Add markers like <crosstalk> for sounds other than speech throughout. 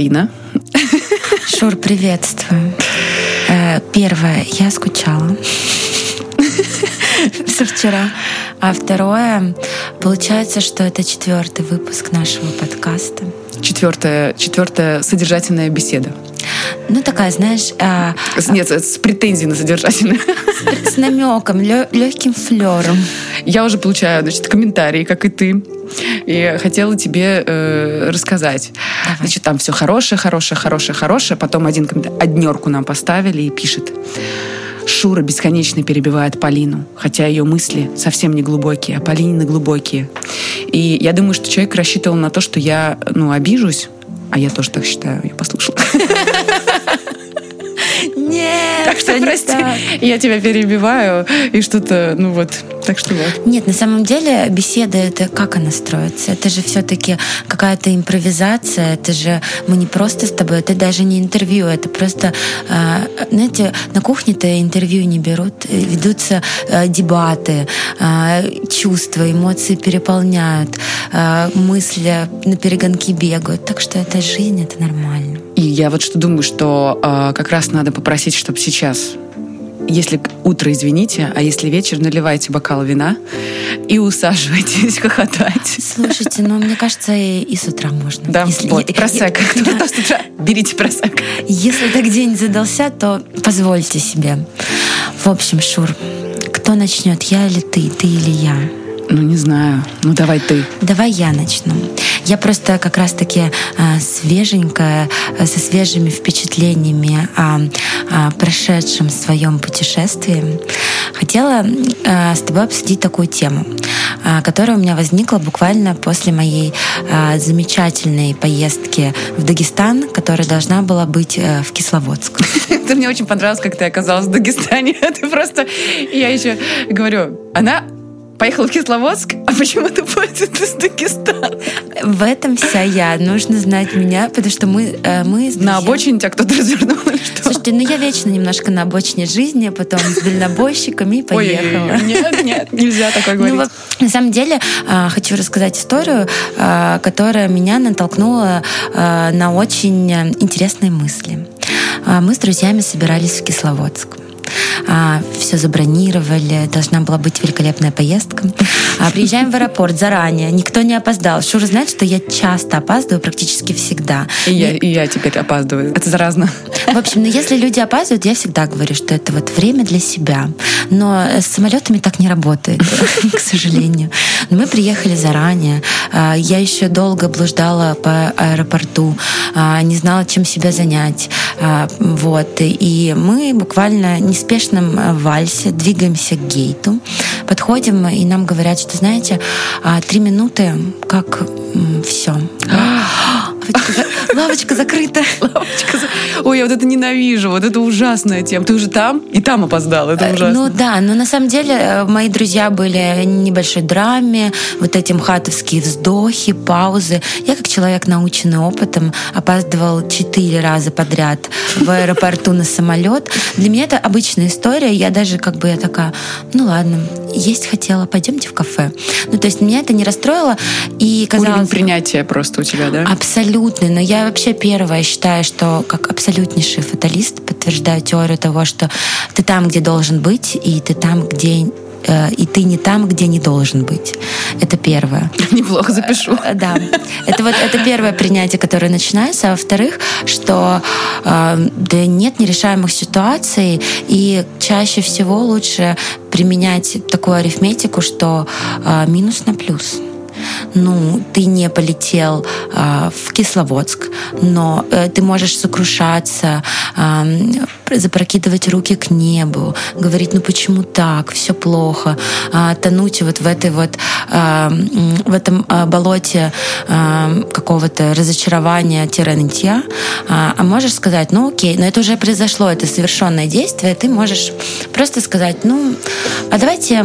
Полина. Шур, приветствую. Э, первое, я скучала <laughs> со вчера. А второе, получается, что это четвертый выпуск нашего подкаста. Четвертая, четвертая содержательная беседа. Ну, такая, знаешь... А... Нет, с претензией на содержательную. С, с намеком, легким флером. Я уже получаю, значит, комментарии, как и ты. И хотела тебе э, рассказать. Значит, там все хорошее, хорошее, хорошее, хорошее. Потом один однерку нам поставили и пишет. Шура бесконечно перебивает Полину, хотя ее мысли совсем не глубокие, а Полинины глубокие. И я думаю, что человек рассчитывал на то, что я ну, обижусь, а я тоже так считаю, я послушала. Так что прости, я тебя перебиваю и что-то, ну вот, так что вот. Нет, на самом деле беседа это как она строится? Это же все-таки какая-то импровизация. Это же мы не просто с тобой, это даже не интервью, это просто, а, знаете, на кухне-то интервью не берут, ведутся а, дебаты, а, чувства, эмоции переполняют, мысли на перегонки бегают. Так что это жизнь, это нормально. И я вот что думаю, что как раз надо попросить, чтобы сейчас если утро, извините, а если вечер, наливайте бокал вина и усаживайтесь <laughs> хохотать. Слушайте, ну, мне кажется, и, и с утра можно. Да, если, вот, я, просек. Кто да. <laughs> с утра, берите просек. Если так день задался, то позвольте себе. В общем, Шур, кто начнет, я или ты, ты или я? Ну, не знаю. Ну, давай ты. Давай я начну. Я просто как раз-таки э, свеженькая, э, со свежими впечатлениями о, о прошедшем своем путешествии. Хотела э, с тобой обсудить такую тему, которая у меня возникла буквально после моей замечательной поездки в Дагестан, которая должна была быть э, в Кисловодск. <laughs> Ты мне очень понравилось, как ты оказалась в Дагестане. <laughs> Ты просто... Я еще говорю, она поехала в Кисловодск, а почему ты поедет из Дагестана? В этом вся я. Нужно знать меня, потому что мы... Э, мы на обочине тебя кто-то развернул или что? Слушайте, ну я вечно немножко на обочине жизни, а потом с дальнобойщиками и поехала. Ой, нет, нет, нельзя такое ну, говорить. Ну, на самом деле, а, хочу рассказать историю, а, которая меня натолкнула на очень интересные мысли. Мы с друзьями собирались в Кисловодск а, все забронировали, должна была быть великолепная поездка. А, приезжаем в аэропорт заранее, никто не опоздал. Шура знает, что я часто опаздываю, практически всегда. И, я, и я теперь опаздываю. Это заразно. В общем, ну если люди опаздывают, я всегда говорю, что это вот время для себя. Но с самолетами так не работает, <laughs> к сожалению. Но мы приехали заранее. А, я еще долго блуждала по аэропорту, а, не знала, чем себя занять. А, вот. И мы буквально неспешно неспешном э, вальсе двигаемся к гейту, подходим, и нам говорят, что, знаете, а, три минуты, как все. <gasps> <gasps> Лавочка закрыта. <laughs> Лавочка за... Ой, я вот это ненавижу, вот это ужасная тема. Ты уже там и там опоздал, это э, ужасно. Ну да, но на самом деле э, мои друзья были небольшой драме, вот эти мхатовские вздохи, паузы. Я как человек, наученный опытом, опаздывал четыре раза подряд в аэропорту на самолет. Для меня это обычная история. Я даже как бы я такая, ну ладно, есть хотела, пойдемте в кафе. Ну то есть меня это не расстроило. И казалось... Уровень принятия просто у тебя, да? Абсолютно. Но я вообще первая считаю, что как абсолютнейший фаталист подтверждаю теорию того, что ты там, где должен быть, и ты там, где э, и ты не там, где не должен быть. Это первое. Неплохо запишу. Э, да. Это вот это первое принятие, которое начинается. А во-вторых, что э, да нет нерешаемых ситуаций, и чаще всего лучше применять такую арифметику, что э, минус на плюс ну, ты не полетел э, в Кисловодск, но э, ты можешь сокрушаться, э, запрокидывать руки к небу, говорить, ну почему так, все плохо, э, тонуть вот в этой вот, э, в этом э, болоте э, какого-то разочарования-нытья, э, а можешь сказать, ну окей, но это уже произошло, это совершенное действие, ты можешь просто сказать, ну, а давайте,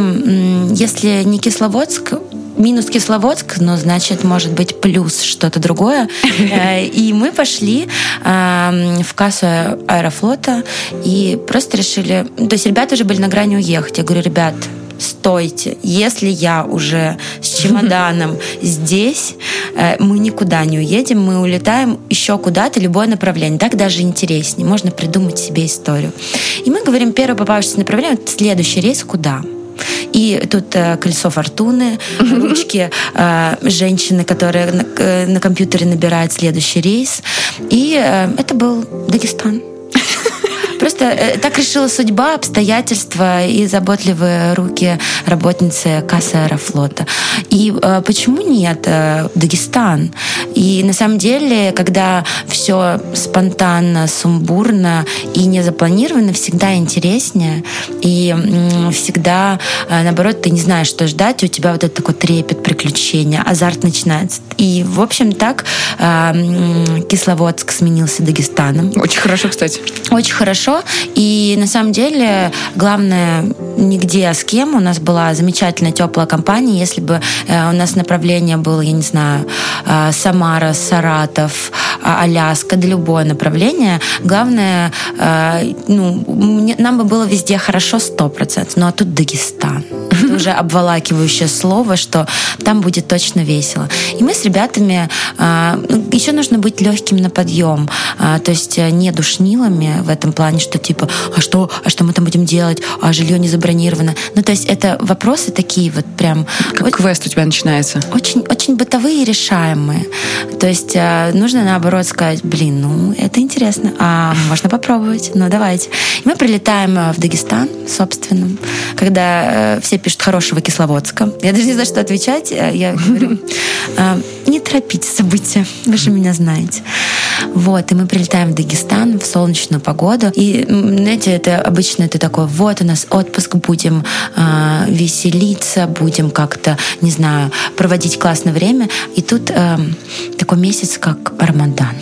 если не Кисловодск, минус Кисловодск, но значит, может быть, плюс что-то другое. <laughs> Э, и мы пошли в кассу аэрофлота и просто решили... То есть ребята уже были на грани уехать. Я говорю, ребят, стойте, если я уже с <laughs> чемоданом здесь, э, мы никуда не уедем, мы улетаем еще куда-то, любое направление. Так даже интереснее. Можно придумать себе историю. И мы говорим, первое попавшееся направление, следующий рейс куда? И тут э, колесо фортуны, ручки э, женщины, которая на, э, на компьютере набирает следующий рейс. И э, это был Дагестан. Просто э, так решила судьба, обстоятельства и заботливые руки работницы кассы Аэрофлота. И э, почему нет э, Дагестан? И на самом деле, когда все спонтанно, сумбурно и не запланировано, всегда интереснее. И всегда, наоборот, ты не знаешь, что ждать, и у тебя вот этот такой трепет, приключения, азарт начинается. И, в общем, так Кисловодск сменился Дагестаном. Очень хорошо, кстати. Очень хорошо. И на самом деле главное нигде, а с кем. У нас была замечательная теплая компания. Если бы э, у нас направление было, я не знаю, э, Самара, Саратов, а, Аляска, да любое направление, главное, э, ну, нам бы было везде хорошо 100%, ну а тут Дагестан. Это уже <laughs> обволакивающее слово, что там будет точно весело. И мы с ребятами, ну, еще нужно быть легким на подъем, то есть не душнилами в этом плане, что типа, а что, а что мы там будем делать, а жилье не забронировано. Ну, то есть это вопросы такие вот прям... Как вот, квест у тебя начинается? Очень, очень бытовые и решаемые. То есть э, нужно наоборот сказать, блин, ну, это интересно, а можно попробовать, ну, давайте. И мы прилетаем э, в Дагестан, собственно, когда э, все пишут хорошего Кисловодска. Я даже не знаю, что отвечать. Я говорю, <laughs> не торопите события, вы же меня знаете. Вот, и мы прилетаем в Дагестан в солнечную погоду. И, знаете, это обычно это такое, вот у нас отпуск, будем э, веселиться, будем как-то, не знаю, проводить классное время. И тут э, такой месяц, как Рамадан.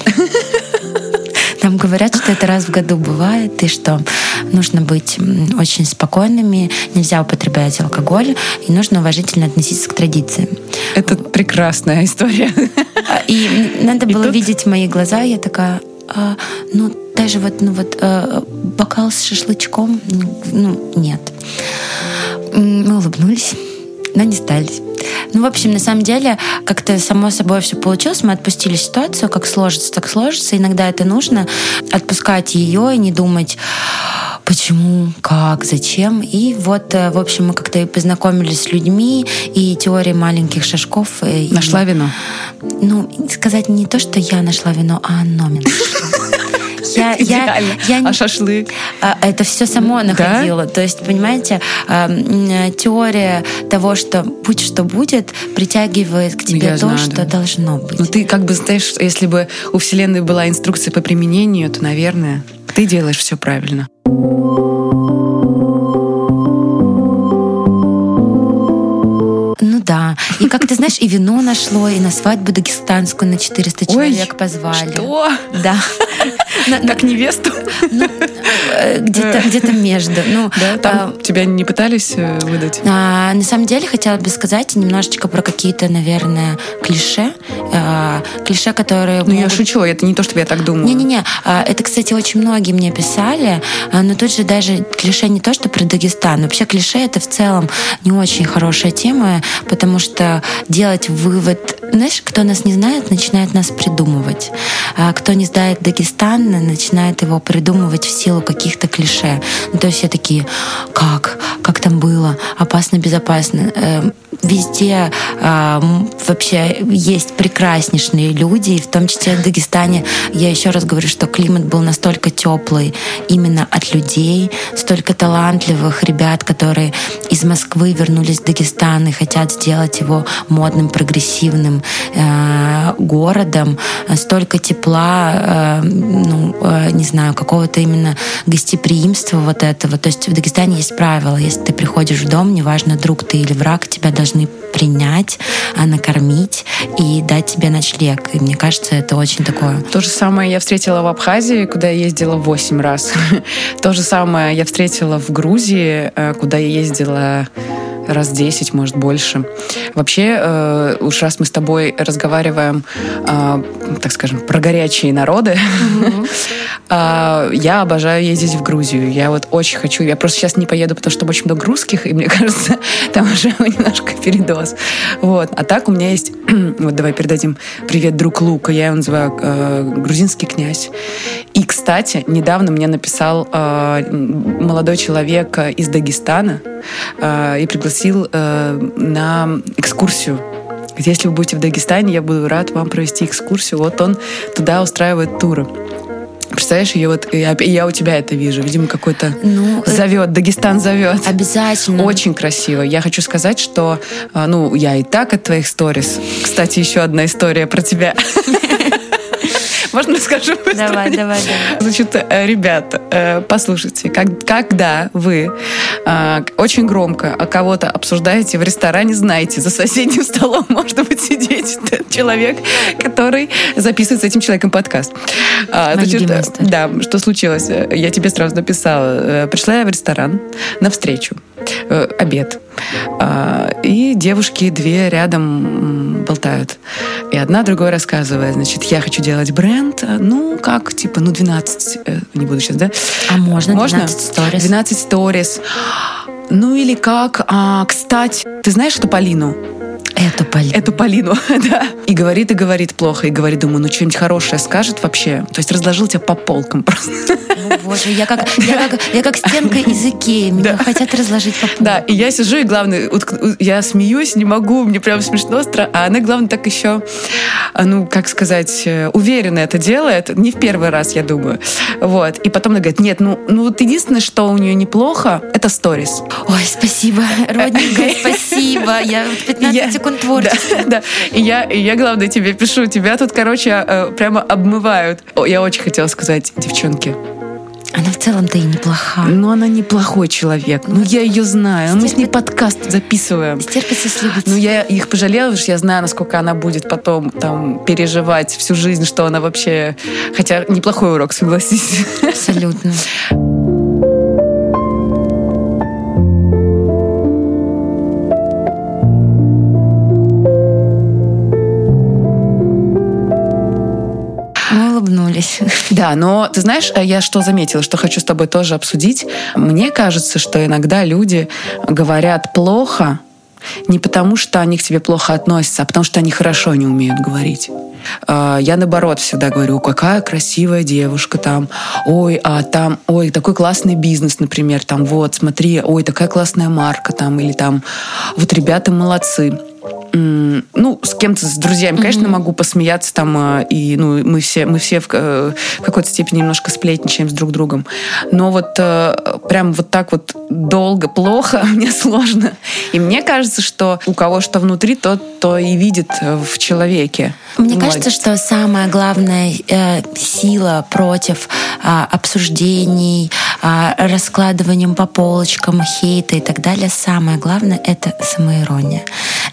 Говорят, что это раз в году бывает, и что нужно быть очень спокойными, нельзя употреблять алкоголь, и нужно уважительно относиться к традициям. Это прекрасная история. А, и надо было тут... видеть мои глаза, я такая, а, ну, даже вот, ну, вот э, бокал с шашлычком, ну, нет. Мы улыбнулись, но не стались. Ну, в общем, на самом деле, как-то само собой все получилось. Мы отпустили ситуацию, как сложится, так сложится. Иногда это нужно отпускать ее и не думать, почему, как, зачем. И вот, э, в общем, мы как-то и познакомились с людьми, и теория маленьких шажков. Э, нашла и, вино? Ну, сказать не то, что я нашла вино, а оно меня <laughs> нашло. Я, я, я, а шашлык? А, это все само находило. Да? То есть, понимаете, теория того, что будь что будет, притягивает к тебе я то, знаю, что да. должно быть. Ну ты как бы знаешь, если бы у Вселенной была инструкция по применению, то, наверное, ты делаешь все правильно. Да. И как ты знаешь, и вино нашло, и на свадьбу дагестанскую на 400 человек Ой, позвали. Что? Да. Как невесту? Ну, э, где-то где между. Ну, да, там а, тебя не пытались э, выдать? А, на самом деле, хотела бы сказать немножечко про какие-то, наверное, клише. Клише, которые... Ну, я шучу, это не то, чтобы я так думаю. Не-не-не. А, это, кстати, очень многие мне писали, но тут же даже клише не то, что про Дагестан. Вообще клише — это в целом не очень хорошая тема, потому что делать вывод... Знаешь, кто нас не знает, начинает нас придумывать. А кто не знает Дагестан, начинает его придумывать в силу каких-то клише. Ну, то есть все такие, как? Как там было? Опасно, безопасно. Эм, везде э, вообще есть прекраснейшие люди, и в том числе в Дагестане. Я еще раз говорю, что климат был настолько теплый именно от людей, столько талантливых ребят, которые из Москвы вернулись в Дагестан и хотят сделать его модным, прогрессивным э, городом, столько тепла, э, ну, э, не знаю, какого-то именно гостеприимства вот этого. То есть в Дагестане есть правило, если ты приходишь в дом, неважно, друг ты или враг, тебя должны принять, а накормить и дать тебе ночлег. И мне кажется, это очень такое. То же самое я встретила в Абхазии, куда я ездила 8 раз. <laughs> То же самое я встретила в Грузии, э, куда я ездила раз 10, может, больше. Вообще, э, уж раз мы с тобой разговариваем, э, так скажем, про горячие народы, <laughs> э, я обожаю ездить в Грузию. Я вот очень хочу. Я просто сейчас не поеду, потому что там очень много русских, и мне <laughs> кажется, там уже <laughs> немножко передоз. Вот. А так у меня есть... <clears throat> вот давай передадим привет друг Лука. Я его называю э, грузинский князь. И, кстати, недавно мне написал э, молодой человек из Дагестана э, и пригласил э, на экскурсию если вы будете в Дагестане, я буду рад вам провести экскурсию. Вот он туда устраивает туры. Представляешь, я вот я, я у тебя это вижу. Видимо, какой-то ну, э, зовет, Дагестан зовет. Обязательно. Очень красиво. Я хочу сказать, что ну, я и так от твоих сторис. Кстати, еще одна история про тебя. <laughs> Можно расскажу? <laughs> Давай, давай, давай. Значит, э, ребята, э, послушайте, как, когда вы э, очень громко кого-то обсуждаете в ресторане, знаете, за соседним <laughs> столом может быть сидеть человек, который записывает с этим человеком подкаст. А, значит, да, что случилось? Я тебе сразу написала. Пришла я в ресторан на встречу. Обед. А, и девушки две рядом болтают. И одна другой рассказывает, значит, я хочу делать бренд, ну, как, типа, ну, 12, э, не буду сейчас, да? А можно, можно? 12 сторис? 12 сторис. Ну, или как, а, кстати, ты знаешь эту Полину? Эту Полину. Эту Полину, <laughs> да. И говорит, и говорит плохо, и говорит, думаю, ну что-нибудь хорошее скажет вообще. То есть разложил тебя по полкам просто. Ну, боже, я как, я как, я как стенка из Икеи, меня да. хотят разложить по полкам. Да, и я сижу, и главное, я смеюсь, не могу, мне прям смешно, а она, главное, так еще, а, ну, как сказать, э, уверенно это делает, не в первый раз, я думаю. Вот. И потом она говорит, нет, ну, ну вот единственное, что у нее неплохо, это сторис. Ой, спасибо, родненькая, спасибо. Я 15 секунд закон творчества. Да, <laughs> да. И я, и я, главное, тебе пишу. Тебя тут, короче, э, прямо обмывают. Я очень хотела сказать, девчонки, она в целом-то и неплохая. Ну, она неплохой человек. Ну, я ее знаю. Стерпит... Мы с ней подкаст записываем. Стерпится слюбится. Ну, я их пожалела, потому что я знаю, насколько она будет потом там переживать всю жизнь, что она вообще... Хотя неплохой урок, согласись. Абсолютно. <laughs> Да, но ты знаешь, э, я что заметила, что хочу с тобой тоже обсудить. Мне кажется, что иногда люди говорят плохо не потому, что они к тебе плохо относятся, а потому что они хорошо не умеют говорить. Э, я наоборот всегда говорю, какая красивая девушка там, ой, а там, ой, такой классный бизнес, например, там, вот, смотри, ой, такая классная марка там, или там, вот ребята молодцы ну, с кем-то, с друзьями, конечно, mm-hmm. могу посмеяться там, а, и, ну, мы все, мы все в, э, в какой-то степени немножко сплетничаем с друг другом. Но вот э, прям вот так вот долго, плохо <laughs> мне сложно. И мне кажется, что у кого что внутри, тот то и видит э, в человеке. Мне Молодец. кажется, что самая главная э, сила против э, обсуждений, э, раскладыванием по полочкам, хейта и так далее, самое главное — это самоирония.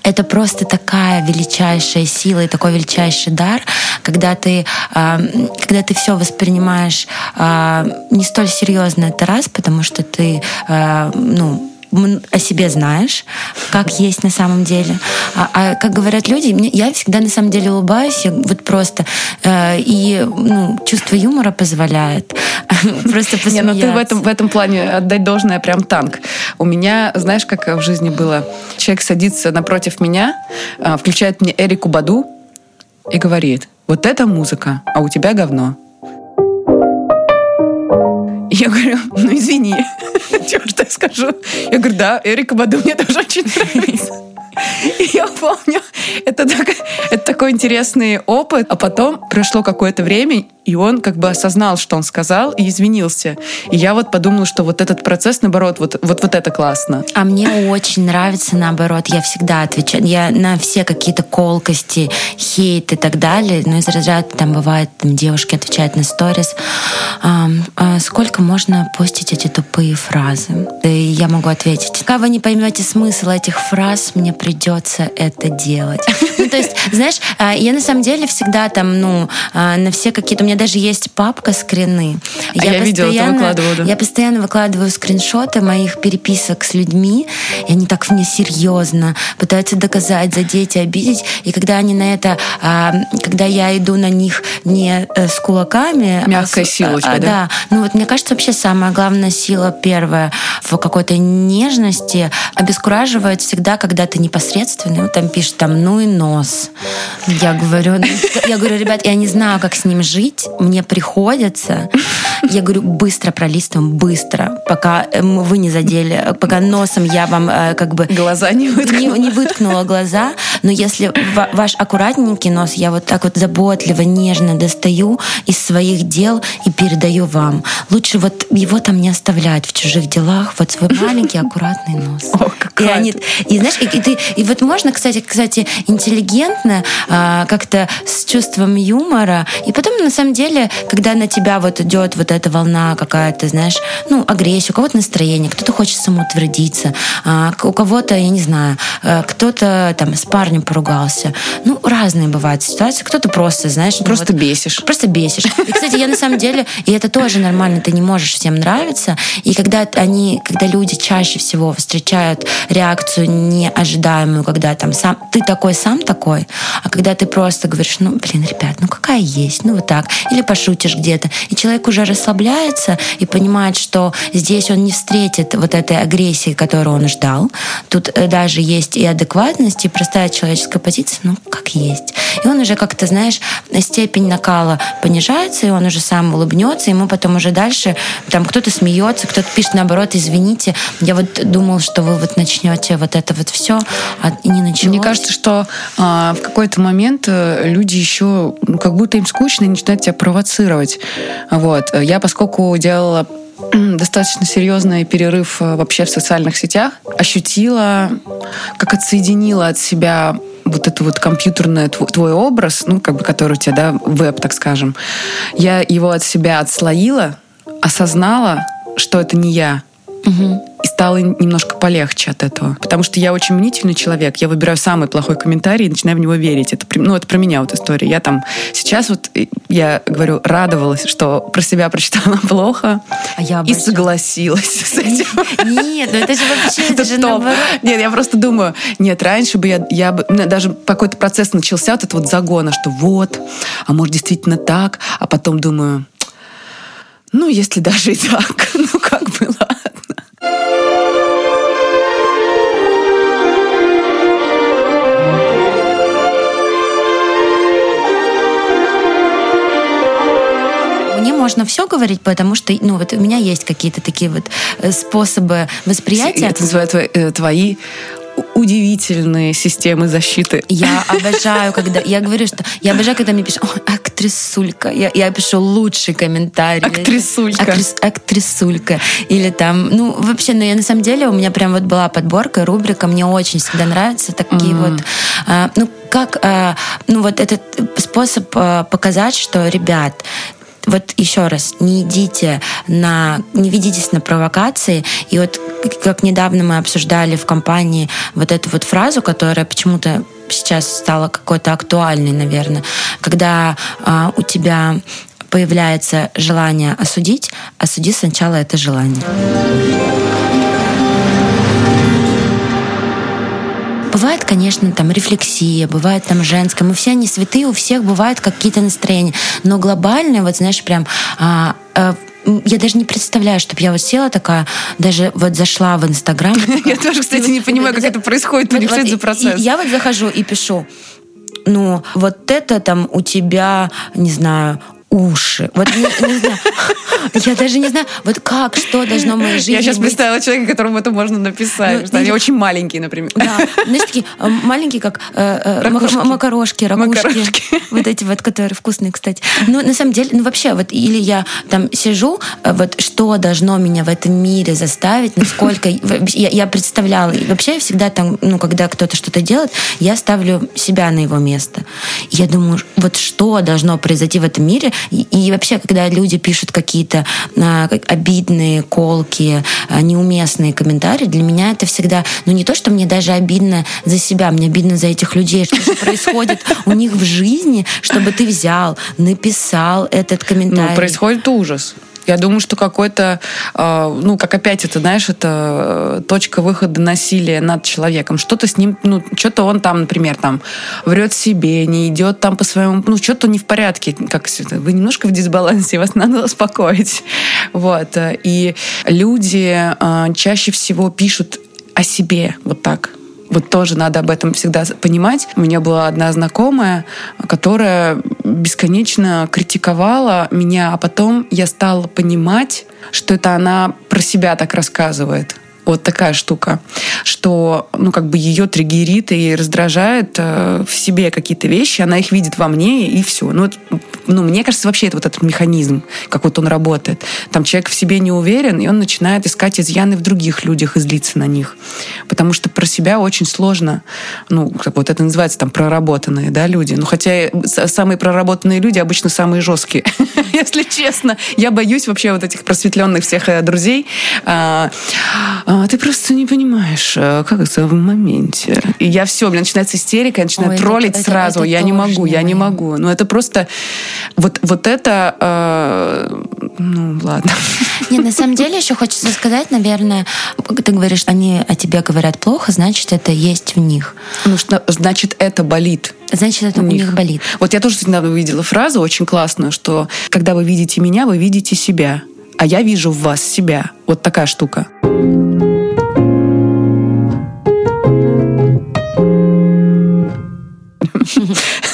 Это просто такая величайшая сила и такой величайший дар, когда ты, когда ты все воспринимаешь а, не столь серьезно, это раз, потому что ты, а, ну, о себе знаешь, как есть на самом деле. А, а как говорят люди, мне, я всегда на самом деле улыбаюсь, я вот просто э, и ну, чувство юмора позволяет <laughs> просто посмеяться. Не, ну ты в этом, в этом плане отдать должное прям танк. У меня, знаешь, как в жизни было? Человек садится напротив меня, э, включает мне Эрику Баду и говорит, вот это музыка, а у тебя говно. Я говорю, ну извини, <laughs> что я скажу? Я говорю, да, Эрика Баду мне тоже очень нравится. <laughs> Я помню, это, так, это такой интересный опыт. А потом прошло какое-то время, и он как бы осознал, что он сказал, и извинился. И я вот подумала, что вот этот процесс, наоборот, вот, вот, вот это классно. А мне очень нравится, наоборот, я всегда отвечаю. Я на все какие-то колкости, хейт и так далее, ну, из разряда там бывает, там, девушки отвечают на сторис. А, а сколько можно постить эти тупые фразы? И я могу ответить. Пока вы не поймете смысл этих фраз, мне придется это делать. <laughs> Ну, то есть, знаешь, а, я на самом деле всегда там, ну, а, на все какие-то... У меня даже есть папка скрины. А я, я видела, ты выкладывала, да? Я постоянно выкладываю скриншоты моих переписок с людьми, и они так мне серьезно пытаются доказать, задеть и обидеть. И когда они на это... Когда я иду на них не э, с кулаками... Мягкая а с, сила у тебя, да? Да. Ну, вот мне кажется, вообще самая главная сила первая в какой-то нежности обескураживает всегда, когда ты непосредственный. Вот там пишет там, ну и нос. Я говорю, «Ну, я говорю, ребят, я не знаю, как с ним жить. Мне приходится. Я говорю, быстро пролистываем, быстро, пока вы не задели, пока носом я вам э, как бы... Глаза не выткнула. Не, не выткнула глаза. Но если ваш аккуратненький нос я вот так вот заботливо, нежно достаю из своих дел и передаю вам. Лучше вот его там не оставлять в чужих делах. Вот свой маленький аккуратный нос. О, и, они, и знаешь, и, и, ты, и вот можно, кстати, кстати, интеллигентно, а, как-то с чувством юмора. И потом, на самом деле, когда на тебя вот идет вот эта волна какая-то, знаешь, ну, агрессия, у кого-то настроение, кто-то хочет самоутвердиться, а, у кого-то, я не знаю, а, кто-то там с парнем поругался. Ну, разные бывают ситуации. Кто-то просто, знаешь... Ну, просто ну, вот, бесишь. Просто бесишь. И, кстати, я на самом деле, и это тоже нормально, ты не можешь всем нравиться. И когда они, когда люди чаще всего встречают реакцию неожидаемую, когда там сам ты такой, сам такой, а когда ты просто говоришь, ну, блин, ребят, ну какая есть, ну вот так, или пошутишь где-то, и человек уже расслабляется и понимает, что здесь он не встретит вот этой агрессии, которую он ждал. Тут э, даже есть и адекватность, и простая человеческая позиция, ну, как есть. И он уже как-то, знаешь, степень накала понижается, и он уже сам улыбнется, ему потом уже дальше там кто-то смеется, кто-то пишет наоборот, извините, я вот думал, что вы вот начнете вот это вот все, а не началось. Мне кажется, что а, в какой-то момент э, люди еще, ну, как будто им скучно, и начинают тебя провоцировать. Вот. Я, поскольку делала <clears throat> достаточно серьезный перерыв э, вообще в социальных сетях, ощутила, как отсоединила от себя вот это вот компьютерный твой образ, ну, как бы, который у тебя, да, веб, так скажем, я его от себя отслоила, осознала, что это не я. Угу и стало немножко полегче от этого. Потому что я очень мнительный человек. Я выбираю самый плохой комментарий и начинаю в него верить. Это, ну, это про меня вот история. Я там сейчас вот, я говорю, радовалась, что про себя прочитала <laughs> плохо а я и согласилась с этим. Нет, ну это же вообще, это, это же топ. Нет, я просто думаю, нет, раньше бы я, я бы, даже какой-то процесс начался, вот этот вот загона, что вот, а может действительно так, а потом думаю, ну, если даже и так, ну, как бы, можно все говорить, потому что ну, вот у меня есть какие-то такие вот э, способы восприятия. Это называют э, твои удивительные системы защиты. Я <laughs> обожаю, когда... Я говорю, что... Я обожаю, когда мне пишут, актрисулька. Я, я пишу лучший комментарий. Актрисулька. Актрис, актрисулька. Или там... Ну, вообще, ну, я на самом деле, у меня прям вот была подборка, рубрика, мне очень всегда нравятся такие mm. вот... А, ну, как... А, ну, вот этот способ а, показать, что, ребят, вот еще раз, не идите на, не ведитесь на провокации. И вот как недавно мы обсуждали в компании вот эту вот фразу, которая почему-то сейчас стала какой-то актуальной, наверное, когда а, у тебя появляется желание осудить, осуди сначала это желание. Бывает, конечно, там рефлексия, бывает там женская. Мы все не святые, у всех бывают какие-то настроения. Но глобальные, вот знаешь, прям а, а, я даже не представляю, чтобы я вот села такая, даже вот зашла в Инстаграм. <laughs> Я тоже, кстати, не понимаю, как это происходит, у них что это за процесс. Я вот захожу и пишу, ну, вот это там у тебя, не знаю, уши. Вот не, не знаю. Я даже не знаю, вот как, что должно в моей жизни Я сейчас быть. представила человека, которому это можно написать. Ну, что они очень маленькие, например. Да, знаешь, такие э, маленькие, как э, э, макарошки, ракушки. <laughs> Вот эти вот, которые вкусные, кстати. Ну, на самом деле, ну вообще, вот или я там сижу, вот что должно меня в этом мире заставить, насколько... Я, я представляла. И вообще я всегда там, ну, когда кто-то что-то делает, я ставлю себя на его место. Я думаю, вот что должно произойти в этом мире, И, и вообще, когда люди пишут какие-то а, обидные, колки, а, неуместные комментарии, для меня это всегда, ну не то, что мне даже обидно за себя, мне обидно за этих людей, что же происходит у них в жизни, чтобы ты взял, написал этот комментарий. Ну, происходит ужас. Я думаю, что какой-то, э, ну, как опять это, знаешь, это э, точка выхода насилия над человеком. Что-то с ним, ну, что-то он там, например, там врет себе, не идет там по своему, ну, что-то не в порядке, как вы немножко в дисбалансе, вас надо успокоить. Вот. И люди э, чаще всего пишут о себе вот так вот тоже надо об этом всегда понимать. У меня была одна знакомая, которая бесконечно критиковала меня, а потом я стала понимать, что это она про себя так рассказывает. Вот такая штука, что, ну, как бы ее триггерит и раздражает э, в себе какие-то вещи, она их видит во мне, и все. Ну, это, ну, мне кажется, вообще это вот этот механизм, как вот он работает. Там человек в себе не уверен, и он начинает искать изъяны в других людях и злиться на них. Потому что про себя очень сложно, ну, как вот это называется там проработанные, да, люди. Ну, хотя самые проработанные люди обычно самые жесткие, <laughs> если честно. Я боюсь вообще вот этих просветленных всех э, друзей, а, ты просто не понимаешь, э, как это в моменте. И я все, у меня начинается истерика, я начинаю Ой, троллить это, сразу. Это, это я не могу, я не могу. Но это просто... Вот, вот это... Э, ну, ладно. Не, на <laughs> самом деле еще хочется сказать, наверное, ты говоришь, они о тебе говорят плохо, значит, это есть в них. Ну, что, значит, это болит. Значит, это у, у них. них болит. Вот я тоже недавно увидела фразу очень классную, что когда вы видите меня, вы видите себя а я вижу в вас себя. Вот такая штука. <laughs>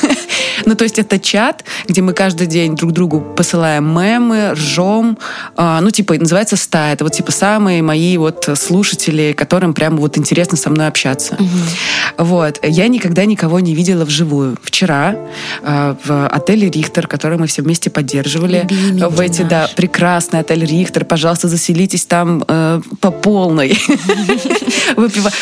Ну, то есть это чат, где мы каждый день друг другу посылаем мемы, ржем. Э, ну, типа, называется стая. Это вот, типа, самые мои вот слушатели, которым прямо вот интересно со мной общаться. Угу. Вот. Я никогда никого не видела вживую. Вчера э, в отеле «Рихтер», который мы все вместе поддерживали, Любимый в эти, наш. да, прекрасный отель «Рихтер», пожалуйста, заселитесь там э, по полной. <laughs>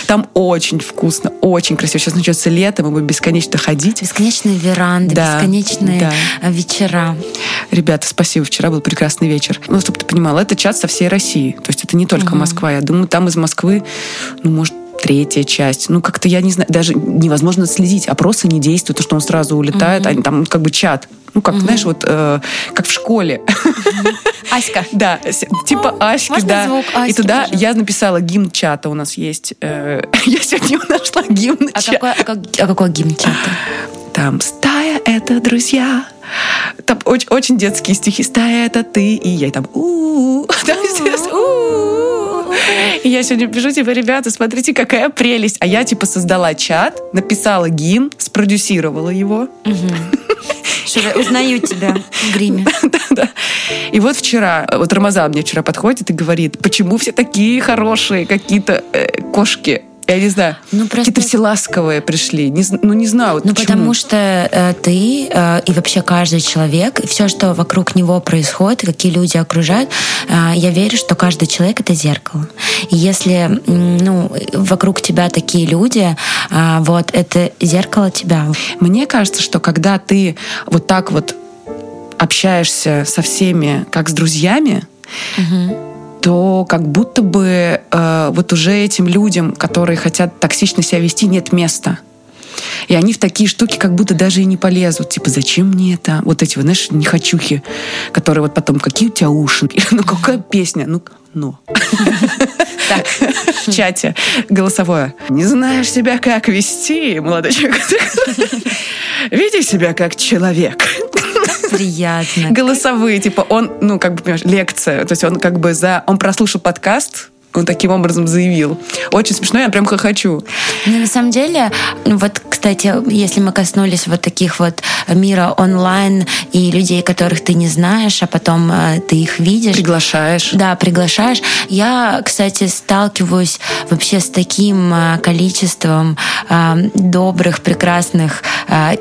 Там очень вкусно, очень красиво. Сейчас начнется лето, мы будем бесконечно ходить. Бесконечные веранды, да, бесконечные да. Вечера. Ребята, спасибо. Вчера был прекрасный вечер. Ну, чтобы ты понимала, это чат со всей России. То есть это не только угу. Москва. Я думаю, там из Москвы, ну, может, третья часть. Ну, как-то я не знаю, даже невозможно следить. Опросы не действуют, то, что он сразу улетает, они там как бы чат. Ну, как, угу. знаешь, вот э, как в школе. Аська. <laughs> Да, типа Аськи, Можно да. Звук Аськи, И туда пожалуйста? я написала гимн чата у нас есть. Э, <laughs> я сегодня нашла гимн а чата. Какой, а, как, а какой гимн чата? Там «Стая — это друзья». Там очень, очень детские стихи. «Стая — это ты и я». И там <laughs> «у-у-у». И я сегодня пишу, типа, ребята, смотрите, какая прелесть. А я, типа, создала чат, написала гимн, спродюсировала его. Узнаю тебя в гриме. <laughs> да, да. И вот вчера, вот Рамазан мне вчера подходит и говорит, почему все такие хорошие какие-то э, кошки? Я не знаю, ну, просто... какие-то все ласковые пришли. Не, ну, не знаю, вот Ну, почему. потому что э, ты э, и вообще каждый человек, и все, что вокруг него происходит, и какие люди окружают, э, я верю, что каждый человек — это зеркало. И если ну, вокруг тебя такие люди, э, вот, это зеркало тебя. Мне кажется, что когда ты вот так вот общаешься со всеми, как с друзьями, угу то как будто бы э, вот уже этим людям, которые хотят токсично себя вести, нет места. И они в такие штуки как будто даже и не полезут. Типа, зачем мне это? Вот эти, вот, знаешь, нехочухи, которые вот потом, какие у тебя уши? <laughs> Ну, какая песня? Ну, ну. <laughs> Так, в чате голосовое. Не знаешь себя, как вести, молодой человек. Веди себя как человек приятно. Голосовые, типа он, ну, как бы, понимаешь, лекция. То есть он как бы за... Он прослушал подкаст, он таким образом заявил. Очень смешно, я прям хохочу. Ну, на самом деле, вот, кстати, если мы коснулись вот таких вот мира онлайн и людей, которых ты не знаешь, а потом э, ты их видишь. Приглашаешь. Да, приглашаешь. Я, кстати, сталкиваюсь вообще с таким э, количеством э, добрых, прекрасных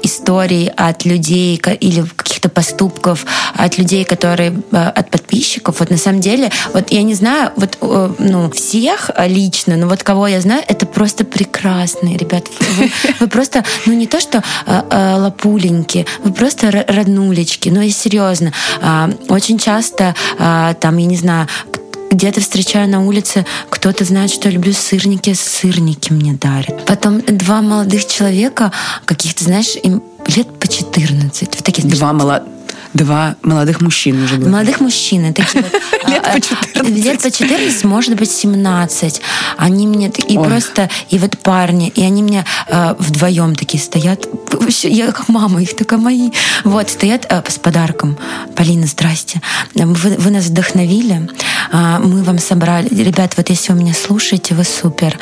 историй от людей или каких-то поступков от людей, которые, от подписчиков. Вот на самом деле, вот я не знаю, вот ну всех лично, но вот кого я знаю, это просто прекрасные ребят. Вы, вы просто, ну не то что лапуленьки, вы просто роднулечки. Но ну, и серьезно, очень часто там, я не знаю, где-то встречаю на улице, кто-то знает, что я люблю сырники, сырники мне дарят. Потом два молодых человека, каких-то, знаешь, им лет по 14. В таких, два молодых Два молодых мужчин уже говоришь. Молодых мужчин. Такие <laughs> вот, лет по 14. А, лет по 14, может быть, 17. Они мне... И просто... И вот парни. И они мне э, вдвоем такие стоят. <laughs> Я как мама их, такая мои. Вот, стоят с подарком. Полина, здрасте. Вы, нас вдохновили. Мы вам собрали... Ребят, вот если вы меня слушаете, вы супер.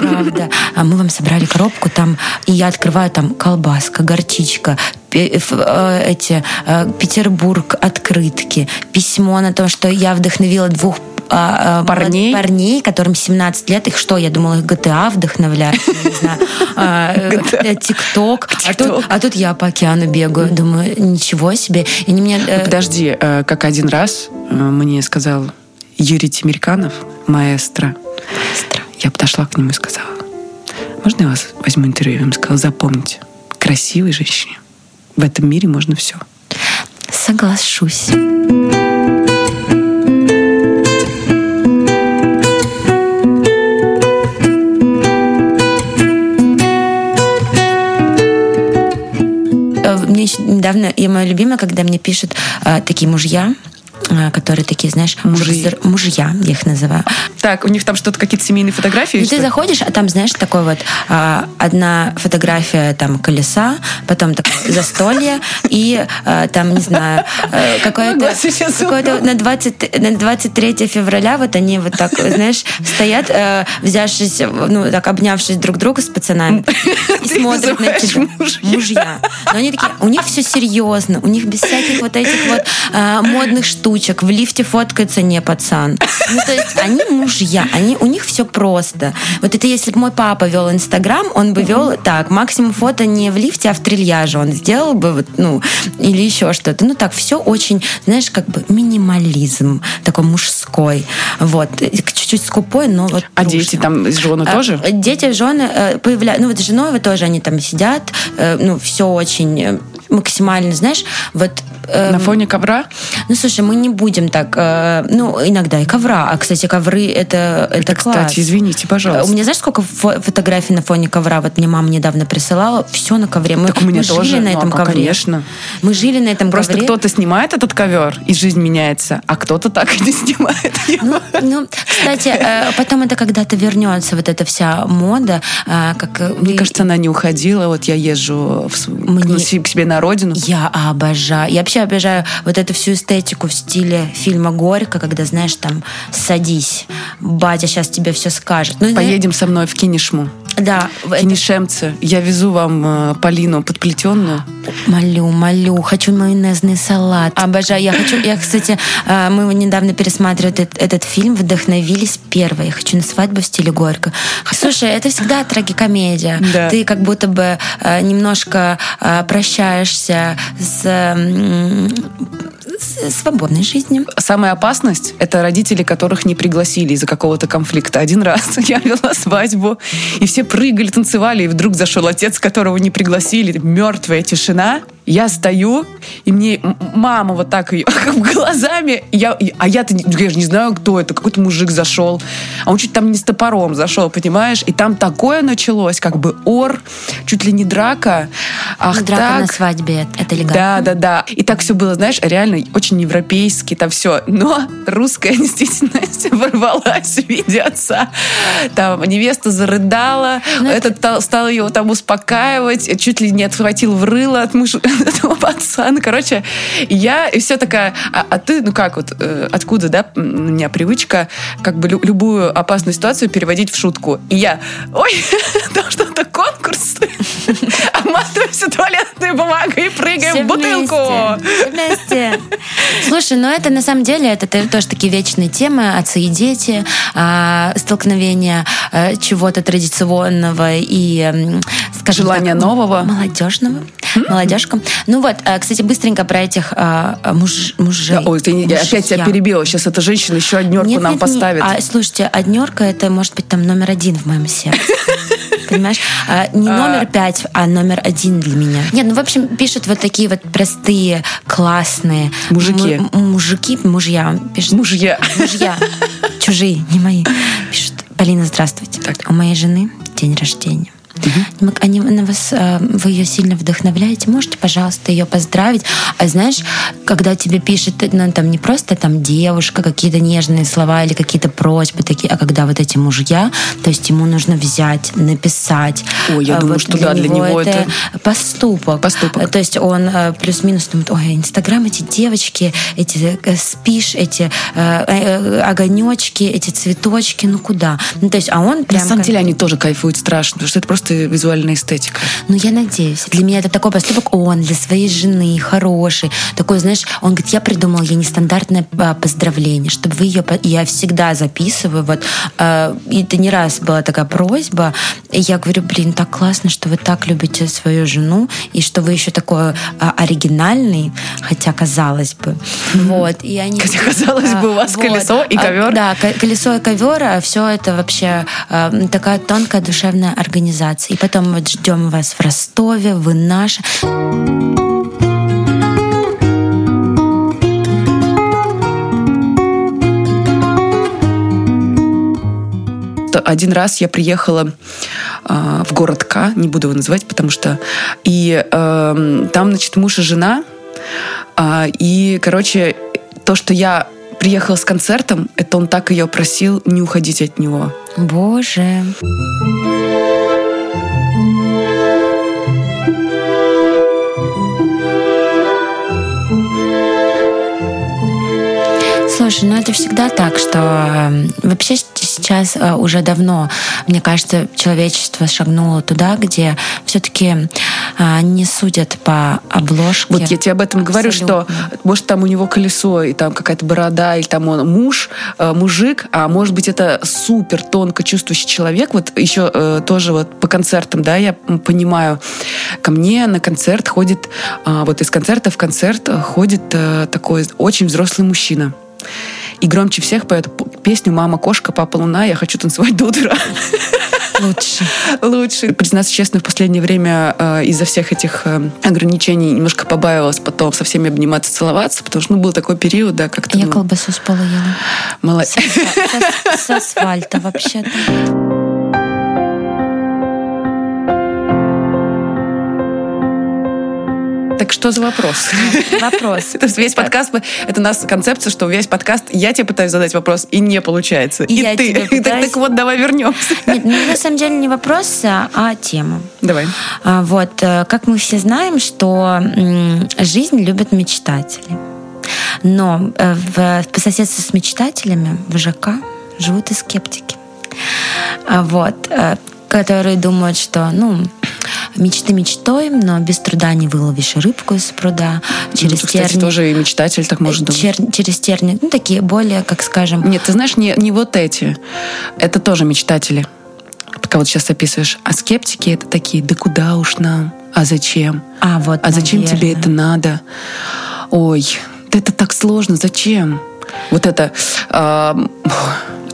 Правда. А мы вам собрали коробку там. И я открываю там колбаска, горчичка, эти э, Петербург открытки, письмо на то, что я вдохновила двух а, а, парней. парней, которым 17 лет. Их что, я думала, их GTA <laughs> а, э, ТикТок. А тут я по океану бегаю. Думаю, ничего себе. И не мне... Ну, подожди, как один раз мне сказал Юрий Тимирканов, маэстро. Я подошла к нему и сказала, можно я вас возьму интервью? Он сказал, запомните, красивой женщине в этом мире можно все. Соглашусь. Э, мне недавно, и мое любимое, когда мне пишут э, такие мужья, которые такие, знаешь, мужи. мужья, я их называю. Так, у них там что-то, какие-то семейные фотографии? И ты заходишь, а там, знаешь, такой вот а, одна фотография там колеса, потом так, <laughs> застолье, и а, там, не знаю, э, <laughs> какое-то какое на, 20, на 23 февраля вот они вот так, <laughs> знаешь, стоят, а, взявшись, ну, так обнявшись друг друга с пацанами, и смотрят на тебя. Мужья. Но они такие, у них все серьезно, у них без всяких вот этих вот а, модных штук, штучек, в лифте фоткается не пацан. Ну, то есть они мужья, они, у них все просто. Вот это если бы мой папа вел Инстаграм, он бы вел так, максимум фото не в лифте, а в трильяже он сделал бы, вот, ну, или еще что-то. Ну, так, все очень, знаешь, как бы минимализм такой мужской. Вот. Чуть-чуть скупой, но вот А трушно. дети там, жены а, тоже? Дети, жены э, появляются, ну, вот с женой тоже они там сидят, э, ну, все очень э, максимально, знаешь, вот Эм, На фоне ковра? Ну, слушай, мы не будем так... Э, ну, иногда и ковра. А, кстати, ковры это, это, это класс. Кстати, извините, пожалуйста. У меня знаешь, сколько фо- фотографий на фоне ковра? Вот мне мама недавно присылала. Все на ковре. Мы, так у меня мы тоже. жили на этом ну, ковре. Конечно. Мы жили на этом Просто ковре. кто-то снимает этот ковер, и жизнь меняется, а кто-то так и не снимает его. Ну, ну кстати, э, потом это когда-то вернется, вот эта вся мода. Э, как... Мне кажется, она не уходила. Вот я езжу в... Мне... к себе на родину. Я обожаю. Я вообще обожаю вот эту всю эстетику в стиле фильма «Горько», когда, знаешь, там, садись, батя сейчас тебе все скажет. Ну, Поедем со мной в Кинешму. Да. Кинешемцы. Это... Я везу вам э, Полину подплетенную. Молю, молю. Хочу майонезный салат. Обожаю. Я хочу... Я, кстати, э, мы недавно пересматривали этот, этот фильм, вдохновились первой. Я хочу на свадьбу в стиле Горько. Слушай, это всегда трагикомедия. Да. Ты как будто бы э, немножко э, прощаешься с свободной жизни. Самая опасность — это родители, которых не пригласили из-за какого-то конфликта. Один раз <laughs> я вела свадьбу, и все прыгали, танцевали, и вдруг зашел отец, которого не пригласили. Мертвая тишина. Я стою, и мне мама вот так ее <laughs> глазами, я, а я-то я же не знаю, кто это, какой-то мужик зашел, а он чуть там не с топором зашел, понимаешь? И там такое началось, как бы ор, чуть ли не драка. Ах, драка так. на свадьбе, это легально. Да, да, да. И так все было, знаешь, реально очень европейски, там все. Но русская <laughs> действительность <laughs> ворвалась в виде отца. Там невеста зарыдала, Но ну, этот это... стал ее там успокаивать, чуть ли не отхватил в рыло от мужа <laughs> этого пацана. Короче, я и все такая, а, а ты, ну как вот, э, откуда, да, у меня привычка как бы лю- любую опасную ситуацию переводить в шутку. И я, ой, <laughs> там что-то конкурс, <laughs> обматываемся туалетной бумагой и прыгаем в бутылку. Вместе. Слушай, ну это на самом деле, это тоже такие вечные темы, отцы и дети, а, столкновения а, чего-то традиционного и, скажем Желание нового. Молодежного. Молодежка. Ну вот, э, кстати, быстренько про этих э, муж, мужей. Да, ой, ты, я опять тебя перебила. Сейчас эта женщина еще однерку нет, нам нет, поставит. Нет. А, слушайте, однерка это может быть там номер один в моем сердце. <laughs> Понимаешь? А, не а. номер пять, а номер один для меня. Нет, ну, в общем, пишут вот такие вот простые, классные... Мужики. Мужики, мужья. Пишут. Мужья. Мужья. <laughs> Чужие, не мои. Пишут, Полина, здравствуйте. Так. У моей жены день рождения. Угу. Они на вас, э, вы ее сильно вдохновляете. Можете, пожалуйста, ее поздравить. А знаешь, когда тебе пишет, ну, там не просто там девушка, какие-то нежные слова или какие-то просьбы такие, а когда вот эти мужья, то есть ему нужно взять, написать. Ой, я думаю, вот что для да, для него это, это поступок. Поступок. То есть он э, плюс-минус думает, ой, Инстаграм, эти девочки, эти э, спиш, эти э, огонечки, эти цветочки, ну куда? Ну, то есть, а он прям... На самом деле они тоже кайфуют страшно, потому что это просто просто визуальная эстетика. Ну, я надеюсь. Для меня это такой поступок, он для своей жены хороший. Такой, знаешь, он говорит, я придумал ей нестандартное а, поздравление, чтобы вы ее... Я всегда записываю. Вот, э, это не раз была такая просьба. И я говорю, блин, так классно, что вы так любите свою жену, и что вы еще такой а, оригинальный, хотя казалось бы. Вот. И они, хотя казалось бы, у вас вот, колесо и ковер. Да, колесо и ковер, а все это вообще такая тонкая душевная организация организации. И потом вот ждем вас в Ростове, вы наши. один раз я приехала э, в город К, не буду его называть, потому что... И э, там, значит, муж и жена. Э, и, короче, то, что я приехала с концертом, это он так ее просил не уходить от него. Боже. Слушай, ну это всегда так, что эм, вообще сейчас э, уже давно, мне кажется, человечество шагнуло туда, где все-таки э, не судят по обложке. Вот я тебе об этом говорю, что может там у него колесо, и там какая-то борода, или там он муж, э, мужик, а может быть это супер тонко чувствующий человек. Вот еще тоже вот по концертам, да, я понимаю, ко мне на концерт ходит, вот из концерта в концерт ходит такой очень взрослый мужчина. И громче всех поет песню «Мама кошка, папа луна, я хочу танцевать до утра». Лучше. Лучше. Признаться честно, в последнее время э, из-за всех этих э, ограничений немножко побаивалась потом со всеми обниматься, целоваться, потому что ну, был такой период, да, как-то... Я ну... колбасу с пола ела. Молодец. С, с асфальта вообще-то. Так что за вопрос? <laughs> Вопрос. <laughs> То есть весь подкаст, это у нас концепция, что весь подкаст, я тебе пытаюсь задать вопрос, и не получается. И, ты. <laughs> Так, вот, давай вернемся. Нет, ну, на самом деле не вопрос, а тема. Давай. А, вот, э, как мы все знаем, что жизнь любят мечтатели. Но э, в, по соседству с мечтателями в ЖК живут и скептики. А вот, э, которые думают, что, ну, мечты мечтой, но без труда не выловишь рыбку из пруда. Через ну, терни... кстати, тоже и мечтатель так может думать. Чер... Через терни, ну, такие более, как скажем... Нет, ты знаешь, не, не вот эти. Это тоже мечтатели. Пока вот сейчас описываешь. А скептики это такие, да куда уж нам? А зачем? А вот, А зачем наверное. тебе это надо? Ой, да это так сложно, зачем? Вот это... Э,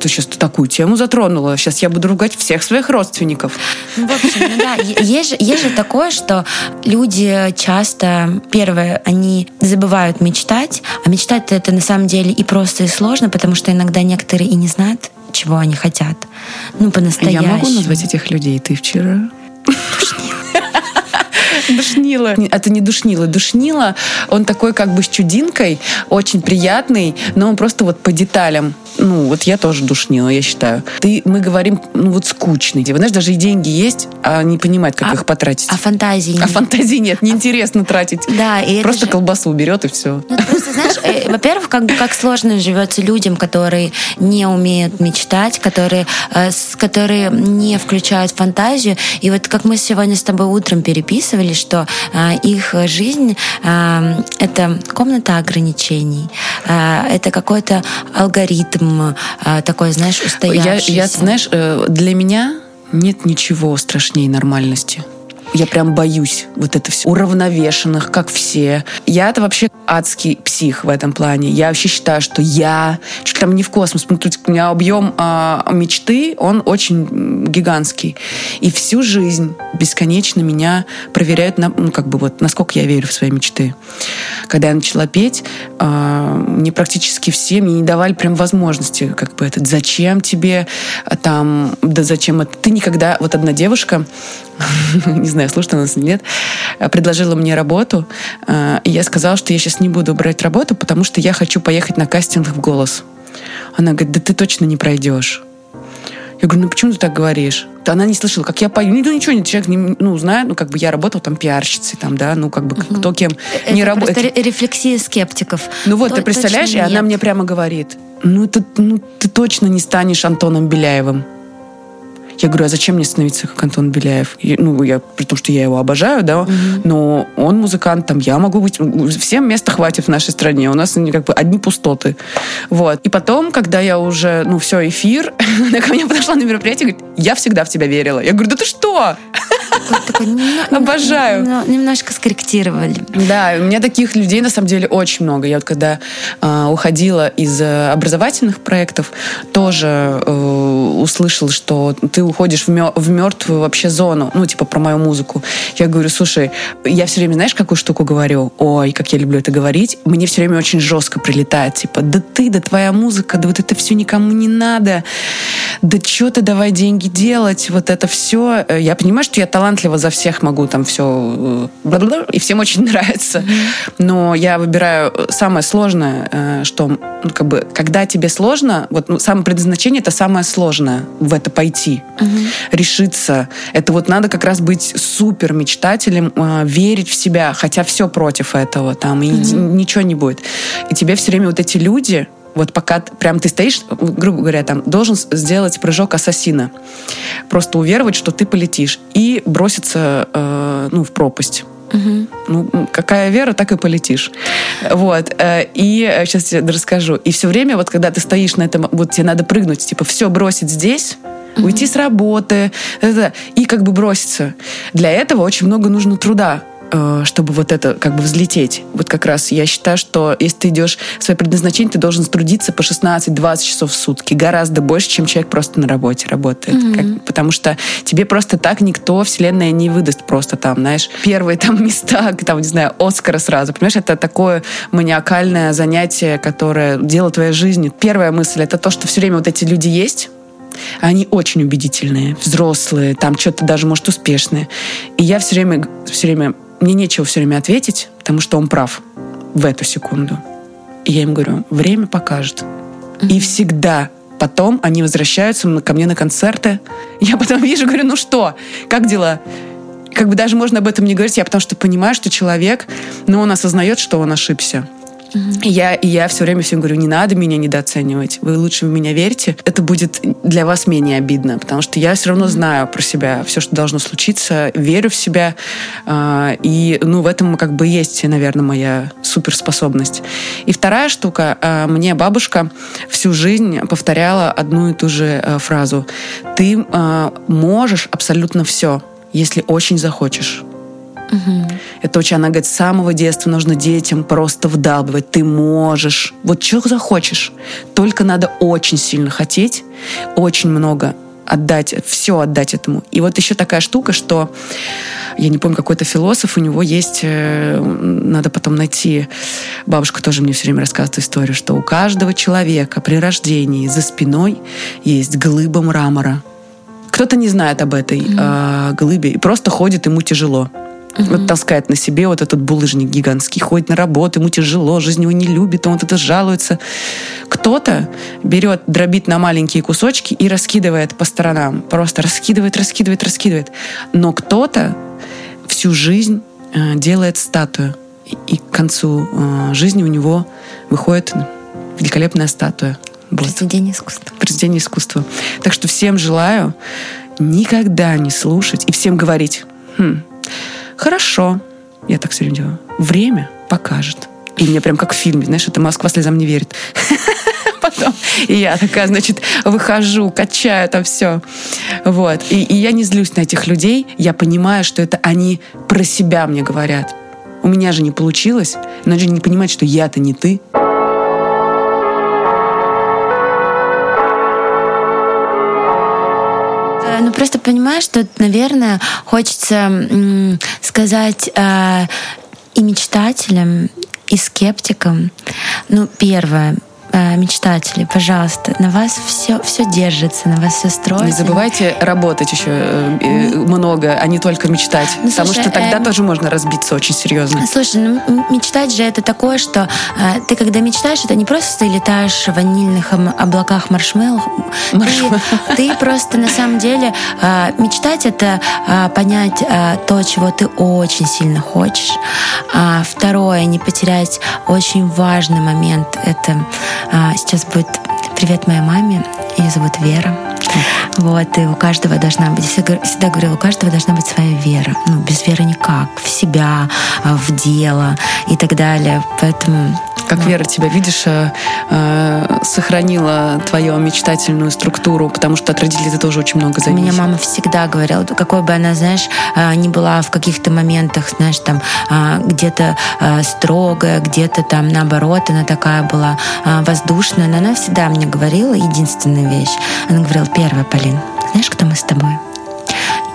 ты сейчас такую тему затронула. Сейчас я буду ругать всех своих родственников. Ну, в общем, ну да, есть же, есть же такое, что люди часто, первое, они забывают мечтать, а мечтать это на самом деле и просто, и сложно, потому что иногда некоторые и не знают, чего они хотят. Ну, по-настоящему. Я могу назвать этих людей? Ты вчера <laughs> Душнила. Это не душнила. Душнила, он такой как бы с чудинкой, очень приятный, но он просто вот по деталям. Ну, вот я тоже душнила, я считаю. Ты, мы говорим, ну вот скучный. Вы знаешь, даже и деньги есть, а не понимает, как а, их потратить. А фантазии нет. А фантазии нет, неинтересно тратить. Да, и Просто же... колбасу берет и все. Ну, просто, знаешь, э, во-первых, как, как сложно живется людям, которые не умеют мечтать, которые, э, которые не включают фантазию. И вот как мы сегодня с тобой утром переписывали, что э, их жизнь это комната ограничений, это какой-то алгоритм, э, такой, знаешь, устоявшийся. Я, я, знаешь, э, для меня нет ничего страшнее нормальности. Я прям боюсь вот это все. Уравновешенных, как все. Я-то вообще адский псих в этом плане. Я вообще считаю, что я чуть там не в космос. Ну, у меня объем а, мечты, он очень гигантский. И всю жизнь бесконечно меня проверяют, на, ну, как бы вот, насколько я верю в свои мечты. Когда я начала петь, а, мне практически все мне не давали прям возможности, как бы этот, зачем тебе а, там, да зачем это. Ты никогда, вот одна девушка, <laughs> не знаю, слушает она нас или нет, предложила мне работу, а, и я сказала, что я сейчас не буду брать работу, потому что я хочу поехать на кастинг в «Голос». Она говорит, да ты точно не пройдешь. Я говорю, ну почему ты так говоришь? Она не слышала, как я пою. Ну, ничего, человек не, ну, знает, ну, как бы я работала там пиарщицей, там, да, ну, как бы угу. кто кем это не работает. рефлексия скептиков. Ну, вот, То, ты представляешь, и она мне прямо говорит, ну, ты, ну, ты точно не станешь Антоном Беляевым. Я говорю, а зачем мне становиться как Антон Беляев? И, ну, я, при том, что я его обожаю, да, угу. но он музыкант, там, я могу быть... Всем места хватит в нашей стране, у нас как бы одни пустоты. Вот. И потом, когда я уже, ну, все, эфир, <laughs> она ко мне подошла на мероприятие и говорит, я всегда в тебя верила. Я говорю, да ты что? Обожаю. Немножко скорректировали. Да, у меня таких людей на самом деле очень много. Я вот когда а, уходила из э, образовательных проектов, тоже э, услышала, что ты уходишь в мертвую вообще зону, ну, типа про мою музыку. Я говорю, слушай, я все время, знаешь, какую штуку говорю? Ой, как я люблю это говорить. Мне все время очень жестко прилетает, типа, да ты, да твоя музыка, да вот это все никому не надо. Да что ты давай деньги делать, вот это все. Я понимаю, что я талантлива за всех могу там все, э, и всем очень <laughs> нравится. Но я выбираю самое сложное, э, что, ну, как бы, когда тебе сложно, вот ну, самое предназначение это самое сложное в это пойти, угу. решиться. Это вот надо как раз быть супер мечтателем, верить в себя, хотя все против этого, там, и угу. ничего не будет. И тебе все время вот эти люди, вот пока прям ты стоишь, грубо говоря, там должен сделать прыжок ассасина. Просто уверовать, что ты полетишь. И броситься э, ну, в пропасть. Угу. Ну, какая вера, так и полетишь. Вот. Э, и сейчас я расскажу. И все время, вот когда ты стоишь на этом, вот тебе надо прыгнуть, типа, все бросить здесь, угу. уйти с работы, и как бы броситься. Для этого очень много нужно труда Э, чтобы вот это как бы взлететь. Вот как раз я считаю, что если ты идешь в свое предназначение, ты должен трудиться по 16-20 часов в сутки. Гораздо больше, чем человек просто на работе работает. Mm-hmm. Как, потому что тебе просто так никто, вселенная не выдаст просто там, знаешь, первые там места, <laughs> там, не знаю, Оскара сразу. Понимаешь, это такое маниакальное занятие, которое дело твоей жизни. Первая мысль — это то, что все время вот эти люди есть, они очень убедительные, взрослые, там что-то даже, может, успешные. И я все время, все время мне нечего все время ответить, потому что он прав в эту секунду. И я им говорю, время покажет. Mm-hmm. И всегда потом они возвращаются ко мне на концерты. Я потом <laughs> вижу, говорю, ну что, как дела? Как бы даже можно об этом не говорить, я потому что понимаю, что человек, ну, он осознает, что он ошибся. И я, и я все время всем говорю, не надо меня недооценивать. Вы лучше в меня верьте. Это будет для вас менее обидно, потому что я все равно знаю про себя все, что должно случиться, верю в себя. Э, и ну, в этом как бы есть, наверное, моя суперспособность. И вторая штука. Э, мне бабушка всю жизнь повторяла одну и ту же э, фразу. Ты э, можешь абсолютно все, если очень захочешь. Угу. Это очень, она говорит, с самого детства нужно детям просто вдалбливать. Ты можешь. Вот что захочешь. Только надо очень сильно хотеть, очень много отдать, все отдать этому. И вот еще такая штука, что я не помню, какой-то философ, у него есть, э, надо потом найти, бабушка тоже мне все время рассказывает историю, что у каждого человека при рождении за спиной есть глыба мрамора. Кто-то не знает об этой mm-hmm. э, глыбе и просто ходит, ему тяжело. Угу. Вот таскает на себе вот этот булыжник гигантский, ходит на работу, ему тяжело, жизнь его не любит, он вот это жалуется. Кто-то берет, дробит на маленькие кусочки и раскидывает по сторонам. Просто раскидывает, раскидывает, раскидывает. Но кто-то всю жизнь э, делает статую. И к концу э, жизни у него выходит великолепная статуя. Произведение искусства. Произведение искусства. Так что всем желаю никогда не слушать и всем говорить, хм, Хорошо. Я так все время делаю. Время покажет. И мне прям как в фильме, знаешь, это Москва слезам не верит. <laughs> потом. И я такая, значит, выхожу, качаю там все. Вот. И, и я не злюсь на этих людей. Я понимаю, что это они про себя мне говорят. У меня же не получилось. Но же не понимать, что я-то не ты. Просто понимаешь, что, наверное, хочется сказать э, и мечтателям, и скептикам. Ну, первое, мечтатели, пожалуйста, на вас все, все держится, на вас все строится. Не забывайте работать еще э, э, много, а не только мечтать. Ну, потому слушай, что тогда э, тоже можно разбиться очень серьезно. Слушай, ну, мечтать же это такое, что э, ты когда мечтаешь, это не просто ты летаешь в ванильных облаках маршмеллоу. Маршмеллоу. Ты, ты просто на самом деле э, мечтать это э, понять э, то, чего ты очень сильно хочешь. А второе, не потерять очень важный момент. Это сейчас будет привет моей маме. Ее зовут Вера. Вот, и у каждого должна быть, я всегда говорила, у каждого должна быть своя вера. Ну, без веры никак. В себя, в дело и так далее. Поэтому как да. Вера тебя, видишь, э, э, сохранила твою мечтательную структуру, потому что от родителей ты тоже очень много зависит. Меня мама всегда говорила, какой бы она, знаешь, э, не была в каких-то моментах, знаешь, там где-то строгая, где-то там наоборот, она такая была воздушная, но она всегда мне говорила единственную вещь. Она говорила, первая, Полин, знаешь, кто мы с тобой?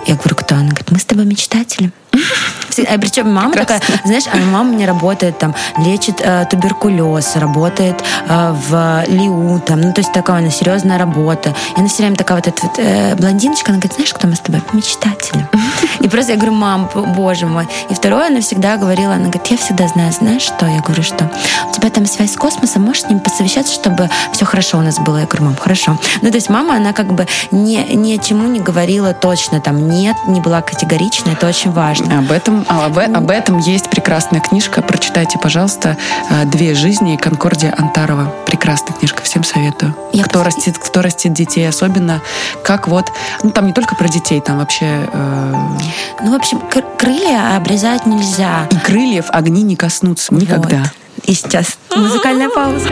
Я говорю, кто? Она говорит, мы с тобой мечтатели. А причем мама Прекрасно. такая, знаешь, а мама мне работает там, лечит э, туберкулез, работает э, в ЛИУ, там, ну, то есть такая она серьезная работа. И она все время такая вот эта вот, э, блондиночка, она говорит, знаешь, кто мы с тобой? Мечтатели. И просто я говорю, мам, боже мой. И второе, она всегда говорила, она говорит, я всегда знаю, знаешь что? Я говорю, что у тебя там связь с космосом, можешь с ним посовещаться, чтобы все хорошо у нас было. Я говорю, мам, хорошо. Ну, то есть мама, она как бы ни, ни о чему не говорила точно, там, нет, не была категорична, это очень важно. Об этом а об, об этом есть прекрасная книжка. Прочитайте, пожалуйста, э, «Две жизни» Конкордия Антарова. Прекрасная книжка, всем советую. Я кто, растит, кто растит детей, особенно как вот... Ну, там не только про детей, там вообще... Э... Ну, в общем, крылья обрезать нельзя. И крыльев огни не коснутся никогда. Вот. И сейчас музыкальная пауза.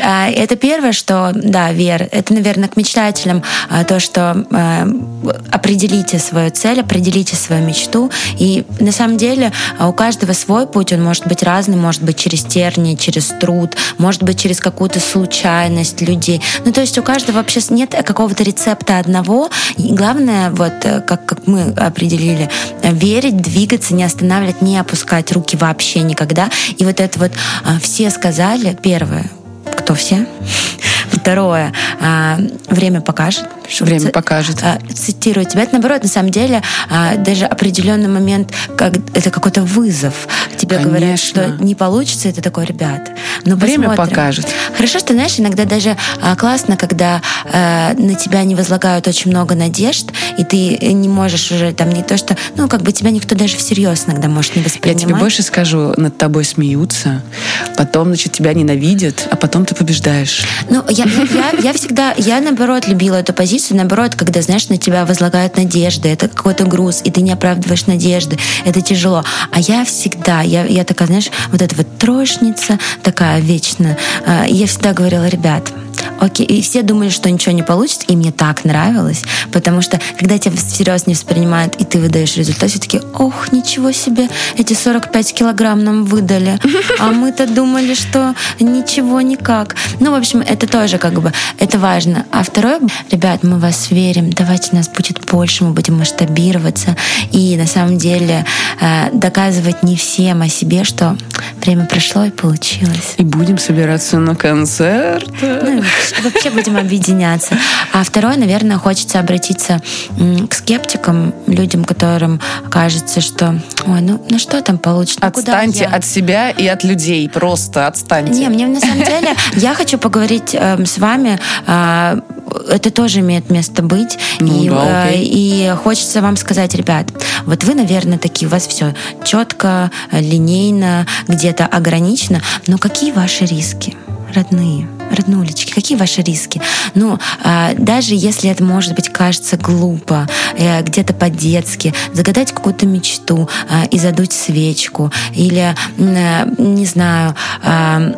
А, это первое, что, да, вера. Это, наверное, к мечтателям а, то, что а, определите свою цель, определите свою мечту. И на самом деле у каждого свой путь, он может быть разный, может быть через тернии, через труд, может быть через какую-то случайность людей. Ну, то есть у каждого вообще нет какого-то рецепта одного. И главное, вот э, как, как мы определили, верить, двигаться, не останавливать, не опускать руки вообще никогда. И вот это вот все сказали, первое, кто все. Второе, а, время покажет. Время покажет. А, цитирую тебя. Это наоборот, на самом деле, а, даже определенный момент, как это какой-то вызов. Тебе Конечно. говорят, что не получится, это такой, ребят. Ну, время посмотрим. покажет. Хорошо, что, знаешь, иногда даже классно, когда на тебя не возлагают очень много надежд, и ты не можешь уже там не то, что, ну, как бы тебя никто даже всерьез иногда может не воспринимать. Я тебе больше скажу, над тобой смеются, потом, значит, тебя ненавидят, а потом ты побеждаешь. Ну, я, я, я всегда, я наоборот любила эту позицию, наоборот, когда, знаешь, на тебя возлагают надежды, это какой-то груз, и ты не оправдываешь надежды, это тяжело. А я всегда, я, я такая, знаешь, вот эта вот трошница, такая вечно. А, я всегда говорила, ребят, окей. И все думали, что ничего не получится, и мне так нравилось, потому что когда тебя всерьез не воспринимают, и ты выдаешь результат, все таки ох, ничего себе, эти 45 килограмм нам выдали, а мы-то думали, что ничего никак. Ну, в общем, это тоже как бы, это важно. А второе, ребят, мы вас верим, давайте нас будет больше, мы будем масштабироваться, и на самом деле э, доказывать не всем о себе, что время прошло и получилось. И будем собираться на концерт. Ну, вообще будем объединяться. А второе, наверное, хочется обратиться к скептикам, людям, которым кажется, что, ой, ну, ну что там получится? Ну, отстаньте от себя и от людей, просто отстаньте. Не, мне на самом <laughs> деле, я хочу поговорить э, с вами э, это тоже имеет место быть. Ну, и, да, э, и хочется вам сказать, ребят, вот вы, наверное, такие, у вас все четко, линейно, где-то ограничено, но какие ваши риски? родные, роднулечки, какие ваши риски? Ну, э, даже если это, может быть, кажется глупо, э, где-то по-детски, загадать какую-то мечту э, и задуть свечку, или, э, не знаю, э,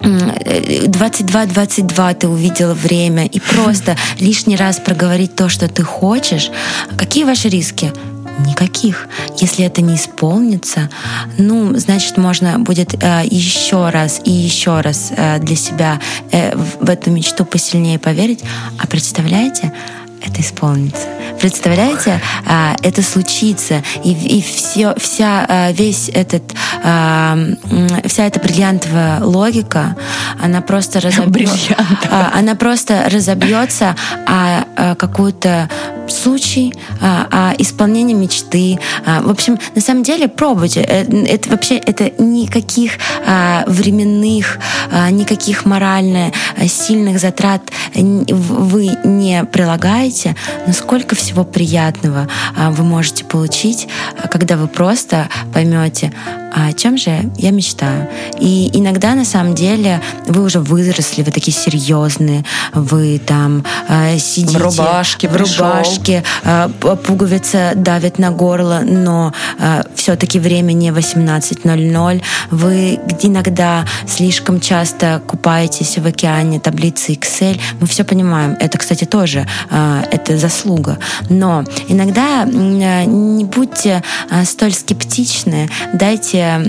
22-22 ты увидела время, и просто <laughs> лишний раз проговорить то, что ты хочешь. Какие ваши риски? Никаких. Если это не исполнится, ну, значит, можно будет э, еще раз и еще раз э, для себя э, в эту мечту посильнее поверить. А представляете, это исполнится. Представляете, а, это случится, и, и все, вся, а, весь этот, а, вся эта бриллиантовая логика, она просто <laughs> разобьется, она просто разобьется о какую-то случай, а, исполнение мечты. В общем, на самом деле пробуйте. Э, это вообще это никаких временных, никаких морально сильных затрат вы не прилагаете, но сколько всего приятного вы можете получить, когда вы просто поймете, о чем же я мечтаю. И иногда на самом деле вы уже выросли, вы такие серьезные, вы там сидите в рубашке, в рубашке девушки, э, пуговица давит на горло, но э, все-таки время не 18.00. Вы иногда слишком часто купаетесь в океане таблицы Excel. Мы все понимаем. Это, кстати, тоже э, это заслуга. Но иногда не будьте столь скептичны, дайте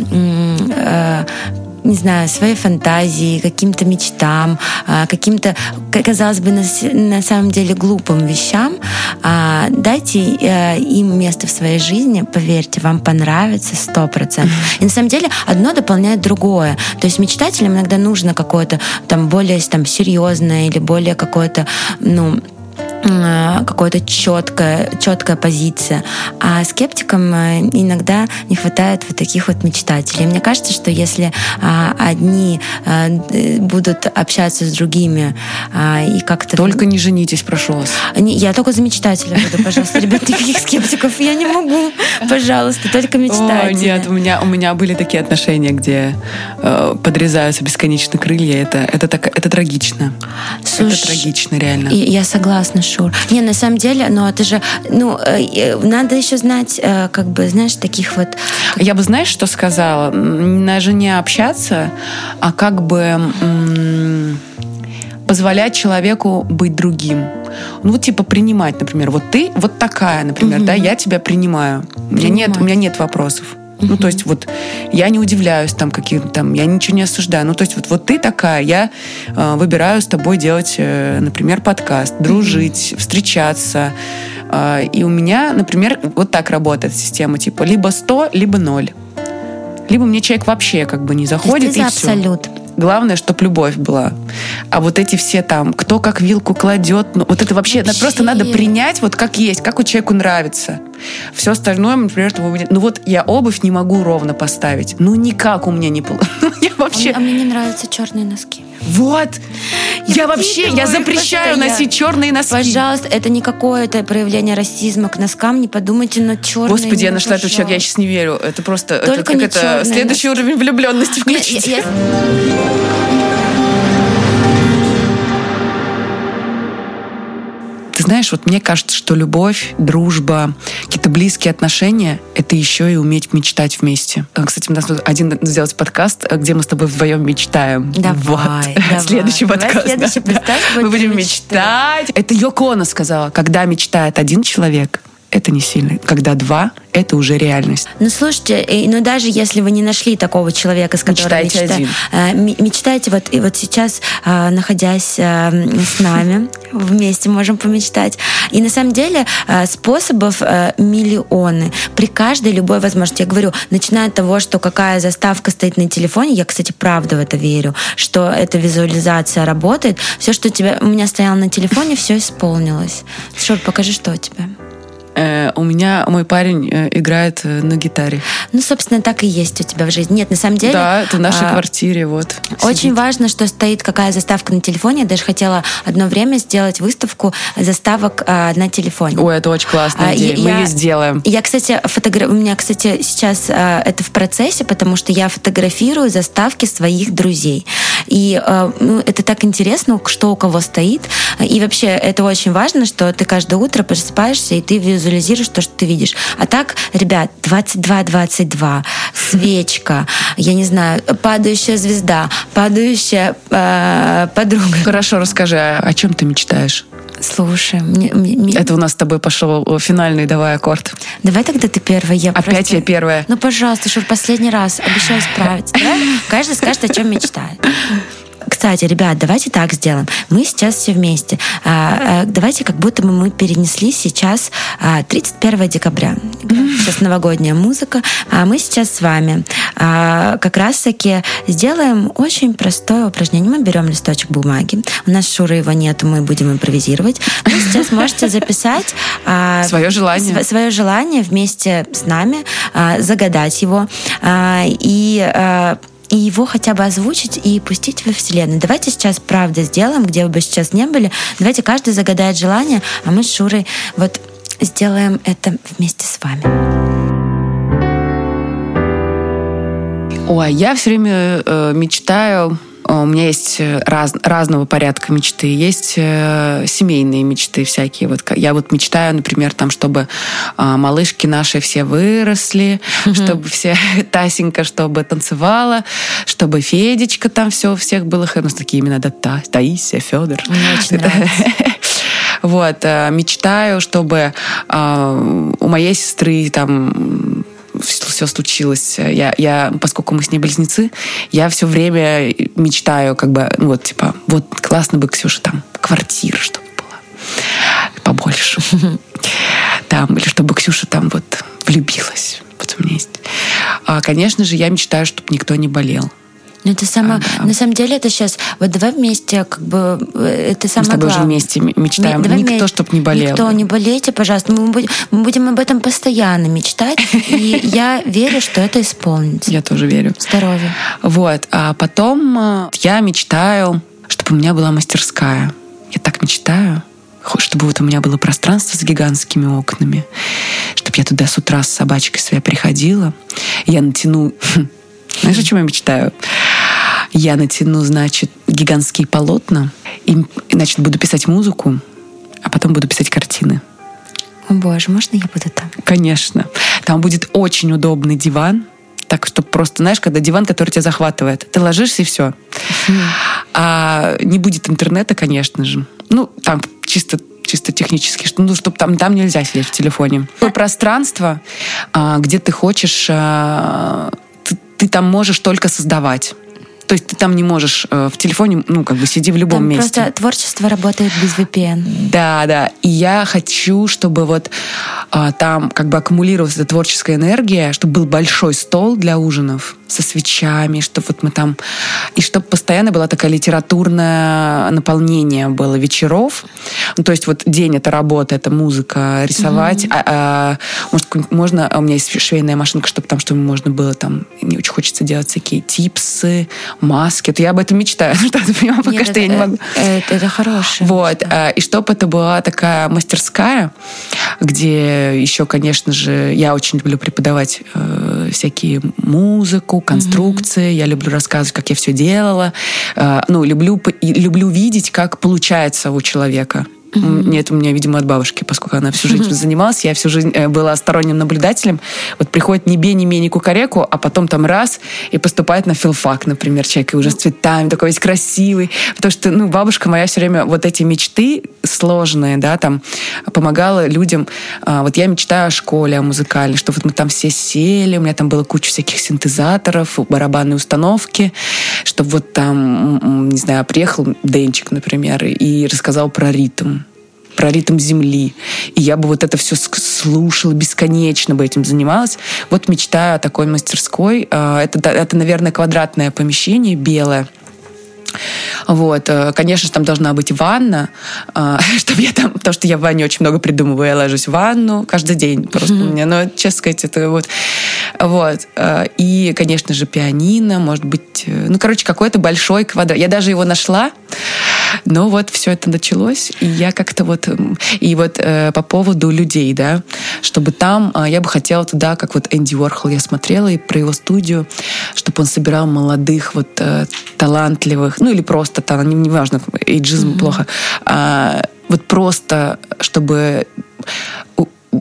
не знаю, своей фантазии, каким-то мечтам, каким-то, казалось бы, на, самом деле глупым вещам. А, дайте э, им место в своей жизни, поверьте, вам понравится сто процентов. И на самом деле одно дополняет другое. То есть мечтателям иногда нужно какое-то там более там серьезное или более какое-то, ну, Э, какая-то четкая, четкая позиция. А скептикам э, иногда не хватает вот таких вот мечтателей. Мне кажется, что если а, одни а, будут общаться с другими а, и как-то... Только не женитесь, прошу вас. Я только за мечтателя буду, пожалуйста. Ребят, никаких скептиков я не могу. Пожалуйста, только мечтатели. О, нет, у меня, у меня были такие отношения, где э, подрезаются бесконечно крылья. Это, это, так, это трагично. Слушай, это трагично, реально. Я согласна, Шур. Не, на самом деле, но это же, ну, э, надо еще знать, э, как бы, знаешь, таких вот... Я бы, знаешь, что сказала? Даже не общаться, а как бы позволять человеку быть другим. Ну, вот типа принимать, например, вот ты вот такая, например, угу. да, я тебя принимаю. У меня нет, у меня нет вопросов. Ну, то есть вот я не удивляюсь там каким там, я ничего не осуждаю. Ну, то есть вот, вот ты такая, я э, выбираю с тобой делать, э, например, подкаст, дружить, встречаться. Э, и у меня, например, вот так работает система, типа либо 100, либо 0. Либо мне человек вообще как бы не заходит, и все. абсолют. Главное, чтобы любовь была. А вот эти все там, кто как вилку кладет, ну, вот это вообще, вообще. просто надо принять вот как есть, как у человеку нравится. Все остальное, например, ну вот я обувь не могу ровно поставить. Ну никак у меня не получится. <laughs> я вообще... А мне не нравятся черные носки. Вот. Я, я вообще, я запрещаю носить черные носки. Пожалуйста, это не какое-то проявление расизма к носкам. Не подумайте на черные. Господи, я нашла этот человек, я сейчас не верю. Это просто Только это, как это следующий носки. уровень влюбленности включите. Я, я... знаешь, вот мне кажется, что любовь, дружба, какие-то близкие отношения — это еще и уметь мечтать вместе. А, кстати, у нас один сделать подкаст, где мы с тобой вдвоем мечтаем. Давай, вот. <laughs> давай. Следующий давай подкаст. Следующий да. Мы будем мечтать. Это Йоко Оно сказала, когда мечтает один человек, это не сильно. Когда два, это уже реальность. Ну, слушайте, ну даже если вы не нашли такого человека, с которым мечтаете мечта... один. Э, мечтаете вот, и вот сейчас, э, находясь э, с нами, <laughs> вместе можем помечтать. И на самом деле способов миллионы. При каждой любой возможности. Я говорю, начиная от того, что какая заставка стоит на телефоне, я, кстати, правда в это верю, что эта визуализация работает. Все, что у тебя у меня стояло на телефоне, все исполнилось. Шур, покажи, что у тебя. Э, у меня мой парень э, играет э, на гитаре. Ну, собственно, так и есть у тебя в жизни. Нет, на самом деле... Да, это в нашей а, квартире, вот. Очень сидит. важно, что стоит какая заставка на телефоне. Я даже хотела одно время сделать выставку заставок а, на телефоне. Ой, это очень классная а, идея. Я, Мы ее сделаем. Я, кстати, фотогра... у меня, кстати, сейчас а, это в процессе, потому что я фотографирую заставки своих друзей. И а, ну, это так интересно, что у кого стоит. И вообще, это очень важно, что ты каждое утро просыпаешься, и ты визуализируешь визуализируешь то, что ты видишь. А так, ребят, 22-22, свечка, я не знаю, падающая звезда, падающая э, подруга. Хорошо, расскажи, а о чем ты мечтаешь? Слушай, мне, мне... это у нас с тобой пошел финальный давай аккорд. Давай тогда ты первая. Я Опять просто... я первая. Ну, пожалуйста, Шур, последний раз. Обещаю справиться. Каждый скажет, о чем мечтает. Кстати, ребят, давайте так сделаем. Мы сейчас все вместе. А, а, давайте как будто бы мы перенесли сейчас 31 а, декабря. Сейчас новогодняя музыка. А мы сейчас с вами как раз-таки сделаем очень простое упражнение. Мы берем листочек бумаги. У нас Шуры его нет, мы будем импровизировать. Вы сейчас можете записать свое желание. Свое желание вместе с нами, загадать его. И и его хотя бы озвучить и пустить во Вселенную. Давайте сейчас правда сделаем, где бы сейчас не были. Давайте каждый загадает желание, а мы с Шурой вот сделаем это вместе с вами. Ой, я все время э, мечтаю у меня есть э, раз, разного порядка мечты. Есть э, семейные мечты всякие. Вот я вот мечтаю, например, там, чтобы э, малышки наши все выросли, mm-hmm. чтобы все <laughs> Тасенька, чтобы танцевала, чтобы Федечка там все у всех было. У нас такие имена, да, Та, Таисия, Федор. Мне очень <laughs> нравится. Вот, э, мечтаю, чтобы э, у моей сестры там все случилось. Я, я, поскольку мы с ней близнецы, я все время мечтаю, как бы, ну вот, типа, вот классно бы, Ксюша, там, квартира, чтобы была побольше. Там, или чтобы Ксюша там вот влюбилась. Вот у меня есть. А, конечно же, я мечтаю, чтобы никто не болел. Ну, это сама, а, на самом деле, это сейчас, вот давай вместе, как бы, э, это самое Мы с тобой главное. уже вместе мечтаем. Давай Никто, чтобы не болел. Никто, не болейте, пожалуйста. Мы будем, мы будем об этом постоянно мечтать, и <laughs> я верю, что это исполнится. Я тоже верю. Здоровья. Вот. А потом э, я мечтаю, чтобы у меня была мастерская. Я так мечтаю чтобы вот у меня было пространство с гигантскими окнами, чтобы я туда с утра с собачкой своей приходила, я натяну <laughs> знаешь, о чем я мечтаю? Я натяну, значит, гигантские полотна, и, значит, буду писать музыку, а потом буду писать картины. О боже, можно я буду там? Конечно. Там будет очень удобный диван, так что просто, знаешь, когда диван, который тебя захватывает, ты ложишься и все. А не будет интернета, конечно же. Ну, там чисто чисто технически, что, ну, чтобы там, там нельзя сидеть в телефоне. Пространство, а, где ты хочешь а, ты там можешь только создавать. То есть ты там не можешь э, в телефоне, ну, как бы сиди в любом там месте. Просто творчество работает без VPN. Да, да. И я хочу, чтобы вот э, там как бы аккумулировалась эта творческая энергия, чтобы был большой стол для ужинов со свечами, чтобы вот мы там... И чтобы постоянно была такая литературное наполнение было вечеров. Ну, то есть вот день — это работа, это музыка, рисовать. Mm-hmm. А, а, может, можно... А у меня есть швейная машинка, чтобы там, чтобы можно было там... Мне очень хочется делать всякие типсы, маски. То я об этом мечтаю. <laughs> Что ты понимаешь, пока Нет, что это, я не могу. Это, это хорошее. Вот. Мечта. И чтобы это была такая мастерская, где еще, конечно же, я очень люблю преподавать э, всякие музыку, конструкции, mm-hmm. я люблю рассказывать, как я все делала. Э, ну, люблю, люблю видеть, как получается у человека. Mm-hmm. Нет, у меня, видимо, от бабушки, поскольку она всю жизнь mm-hmm. занималась, я всю жизнь э, была сторонним наблюдателем. Вот приходит не бе, не ме, не кукареку, а потом там раз и поступает на филфак, например, человек, и уже с цветами, такой весь красивый. Потому что, ну, бабушка моя все время вот эти мечты, сложные, да, там помогала людям. А, вот я мечтаю о школе, о музыкальной, что вот мы там все сели, у меня там было куча всяких синтезаторов, барабанные установки, чтобы вот там, не знаю, приехал Денчик, например, и рассказал про ритм про ритм земли. И я бы вот это все слушала бесконечно бы этим занималась. Вот мечтаю о такой мастерской. А, это, это наверное, квадратное помещение белое вот, э, конечно же, там должна быть ванна, <laughs> э, чтобы я там, потому что я в ванне очень много придумываю, я ложусь в ванну каждый день просто mm-hmm. у меня, но, честно сказать, это вот, вот, э, и, конечно же, пианино, может быть, ну, короче, какой-то большой квадрат. Я даже его нашла, но вот все это началось, и я как-то вот... И вот э, по поводу людей, да, чтобы там... Э, я бы хотела туда, как вот Энди Уорхол, я смотрела и про его студию, чтобы он собирал молодых, вот э, талантливых, ну или просто, там, неважно, эйджизм mm-hmm. плохо, а, вот просто, чтобы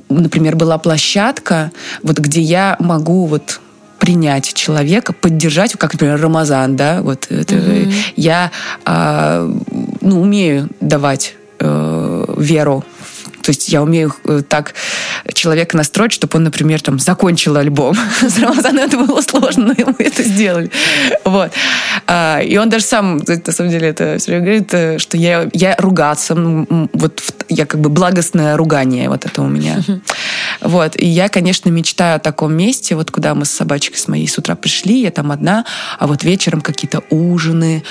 например, была площадка, вот где я могу вот принять человека, поддержать, как, например, Рамазан, да, вот это, mm-hmm. я э, ну, умею давать э, веру то есть я умею э, так человека настроить, чтобы он, например, там закончил альбом. <laughs> С Рамазаном это было сложно, но мы это сделали. Вот. А, и он даже сам, на самом деле, это все время говорит, э, что я, я ругаться, вот я как бы благостное ругание вот это у меня. <laughs> Вот. И я, конечно, мечтаю о таком месте, вот куда мы с собачкой с моей с утра пришли, я там одна, а вот вечером какие-то ужины.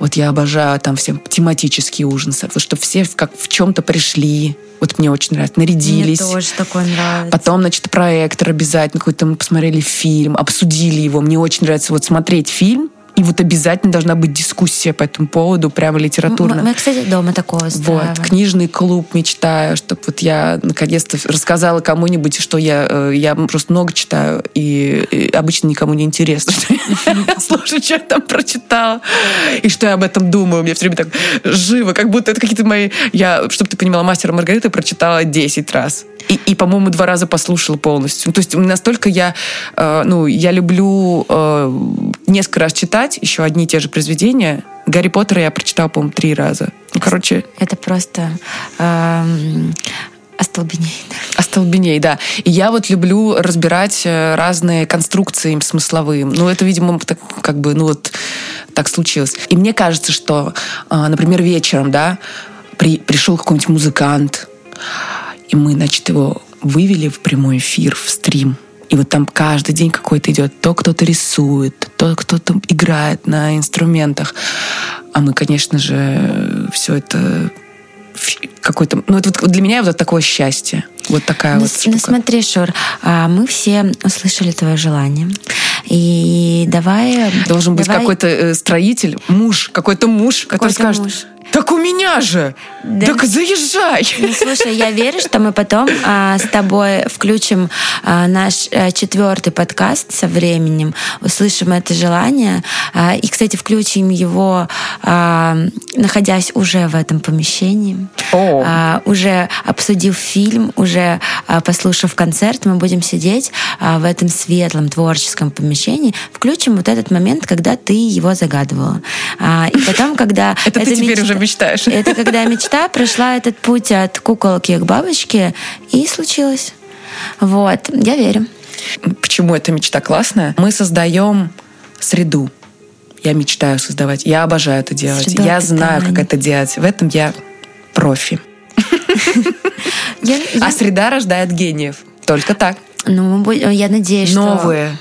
Вот я обожаю там все тематические ужины, чтобы все как в чем-то пришли, вот мне очень нравится. Нарядились. Мне тоже такое нравится. Потом, значит, проектор обязательно какой-то мы посмотрели фильм, обсудили его. Мне очень нравится вот смотреть фильм, и вот обязательно должна быть дискуссия по этому поводу, прямо литературно. Мы, мы кстати, дома такое устраиваем. Вот, книжный клуб мечтаю, чтобы вот я наконец-то рассказала кому-нибудь, что я, э, я просто много читаю, и, и обычно никому не интересно, что я <laughs> слушаю, что я там прочитала, и что я об этом думаю. Меня все время так живо, как будто это какие-то мои... Я, чтобы ты понимала, «Мастера Маргарита» прочитала 10 раз. И, и по-моему, два раза послушала полностью. То есть настолько я, э, ну, я люблю э, несколько раз читать еще одни и те же произведения. Гарри Поттера я прочитала, по-моему, три раза. Ну, короче... Это просто... Эм... Остолбеней. Остолбеней, да. И я вот люблю разбирать э, разные конструкции смысловые. Ну, это, видимо, так, как бы, ну вот так случилось. И мне кажется, что, э, например, вечером, да, при, пришел какой-нибудь музыкант, и мы, значит, его вывели в прямой эфир, в стрим. И вот там каждый день какой-то идет. То кто-то рисует, то кто-то играет на инструментах. А мы, конечно же, все это какой-то... Ну, это вот для меня вот такое счастье. Вот такая ну, вот штука. Ну, смотри, Шур, а, мы все услышали твое желание. И давай... Должен быть какой-то э, строитель, муж, какой-то муж, какой который скажет... Муж так у меня же! Да. Так заезжай! Ну, слушай, я верю, что мы потом а, с тобой включим а, наш а, четвертый подкаст со временем, услышим это желание. А, и, кстати, включим его, а, находясь уже в этом помещении, а, уже обсудив фильм, уже а, послушав концерт, мы будем сидеть а, в этом светлом творческом помещении. Включим вот этот момент, когда ты его загадывала. А, и потом, когда... <laughs> Это ты теперь уже мечтаешь. Это когда мечта прошла этот путь от куколки к бабочке, и случилось. Вот, я верю. Почему эта мечта классная? Мы создаем среду. Я мечтаю создавать. Я обожаю это делать. Среда я знаю, как это делать. В этом я профи. <laughs> А среда рождает гениев. Только так. Ну, я надеюсь, что... Новые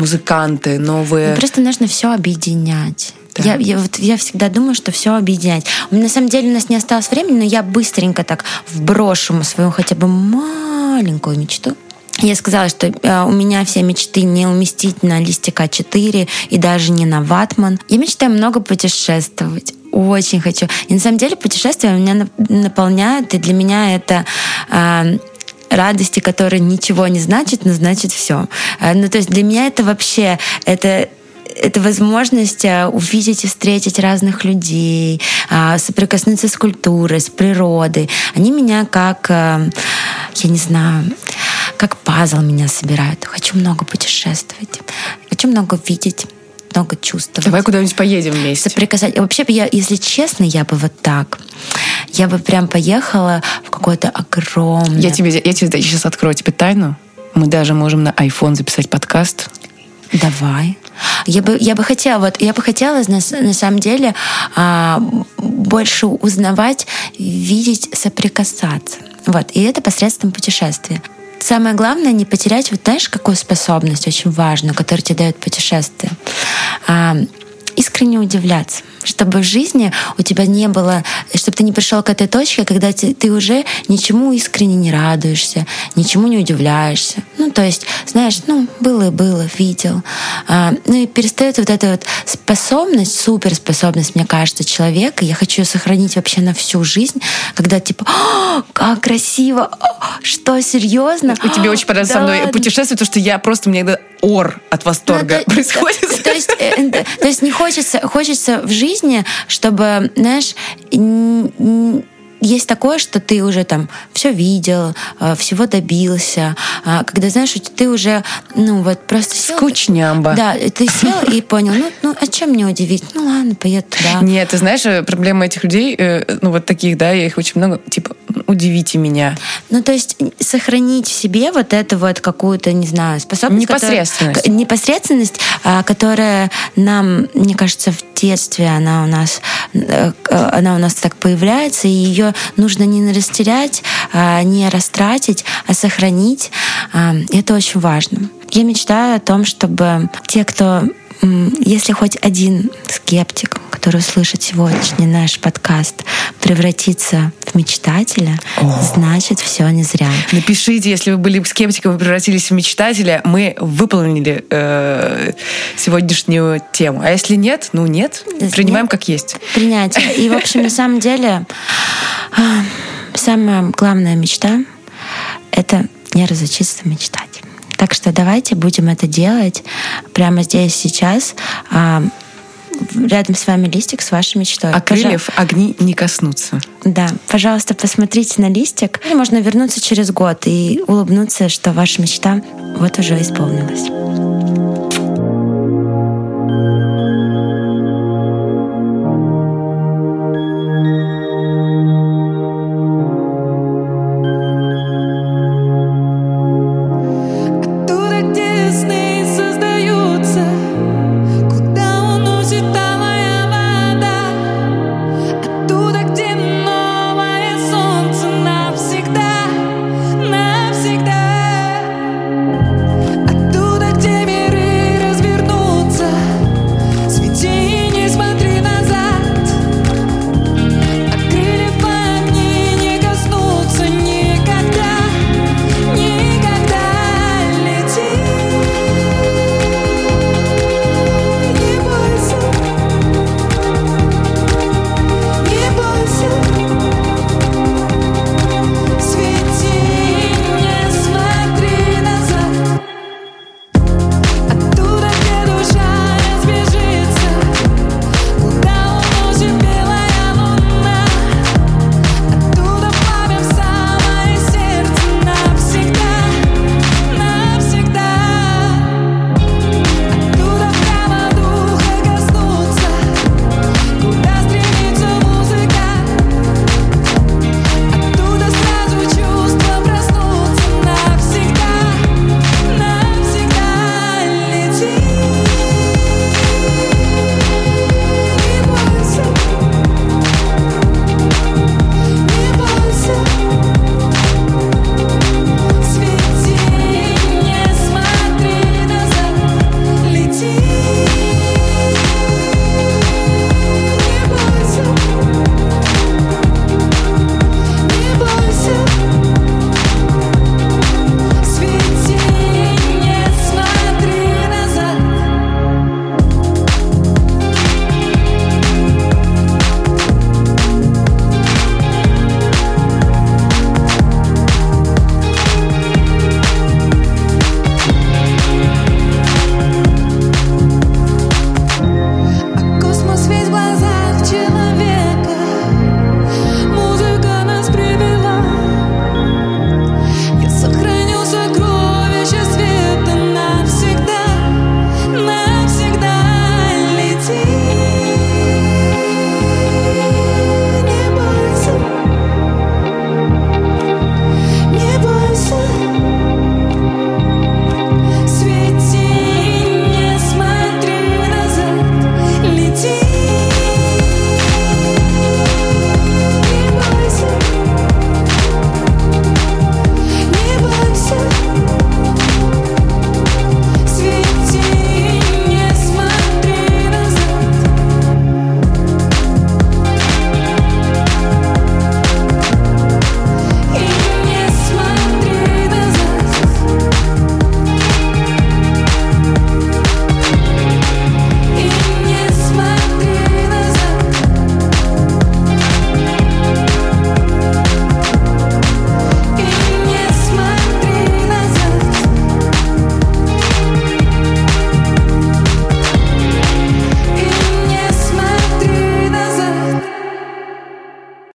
музыканты, новые... Просто нужно все объединять. Я, я, вот, я всегда думаю, что все объединять. На самом деле у нас не осталось времени, но я быстренько так вброшу свою хотя бы маленькую мечту. Я сказала, что э, у меня все мечты не уместить на листика 4 и даже не на ватман. Я мечтаю много путешествовать. Очень хочу. И на самом деле путешествия меня наполняют, и для меня это э, радости, которые ничего не значат, но значит все. Э, ну, то есть для меня это вообще, это это возможность э, увидеть и встретить разных людей, а, соприкоснуться с культурой, с природой. Они меня как, э, я не знаю, как пазл меня собирают. Хочу много путешествовать, хочу много видеть. много чувствовать. Давай куда-нибудь поедем вместе. Соприкасать. Вообще, я, если честно, я бы вот так. Я бы прям поехала в какое-то огромное... Я тебе, я тебе сейчас открою тебе тайну. Мы даже можем на iPhone записать подкаст. Давай. Я бы, я бы хотела, вот, я бы хотела на, на самом деле а, больше узнавать, видеть, соприкасаться. Вот. И это посредством путешествия. Самое главное не потерять, вот знаешь, какую способность очень важную, которую тебе дает путешествие. А, искренне удивляться чтобы в жизни у тебя не было, чтобы ты не пришел к этой точке, когда ты, ты уже ничему искренне не радуешься, ничему не удивляешься. Ну, то есть, знаешь, ну, было и было, видел. А, ну и перестает вот эта вот способность, суперспособность, мне кажется, человека, я хочу ее сохранить вообще на всю жизнь, когда типа, как красиво, что, серьезно? И тебе очень понравилось да со мной путешествие, потому что я просто, мне ор от восторга ну, <laughs> происходит. То, то, есть, э, то есть не хочется, хочется в жизни жизни, чтобы, знаешь, есть такое, что ты уже там все видел, э, всего добился, а когда знаешь, ты уже, ну вот просто сел, скучнямба. Да, ты сел и понял, ну, ну а чем мне удивить? Ну ладно, поеду туда. Нет, ты знаешь, э, проблема этих людей, э, ну вот таких, да, их очень много, типа, удивите меня. Ну то есть сохранить в себе вот эту вот какую-то, не знаю, способность. Непосредственность. Которая, непосредственность, а, которая нам, мне кажется, в детстве она у нас, она у нас так появляется, и ее нужно не растерять, а, не растратить, а сохранить. А, это очень важно. Я мечтаю о том, чтобы те, кто если хоть один скептик, который услышит сегодняшний наш подкаст, превратится в мечтателя, О. значит, все не зря. Напишите, если вы были скептиком и превратились в мечтателя, мы выполнили э, сегодняшнюю тему. А если нет, ну нет, если принимаем нет, как есть. Принятие. И, в общем, на самом деле, а, самая главная мечта — это не разучиться мечтать. Так что давайте будем это делать прямо здесь, сейчас. А, рядом с вами листик с вашей мечтой. А крыльев Пожал... огни не коснутся. Да, пожалуйста, посмотрите на листик. И можно вернуться через год и улыбнуться, что ваша мечта вот уже исполнилась.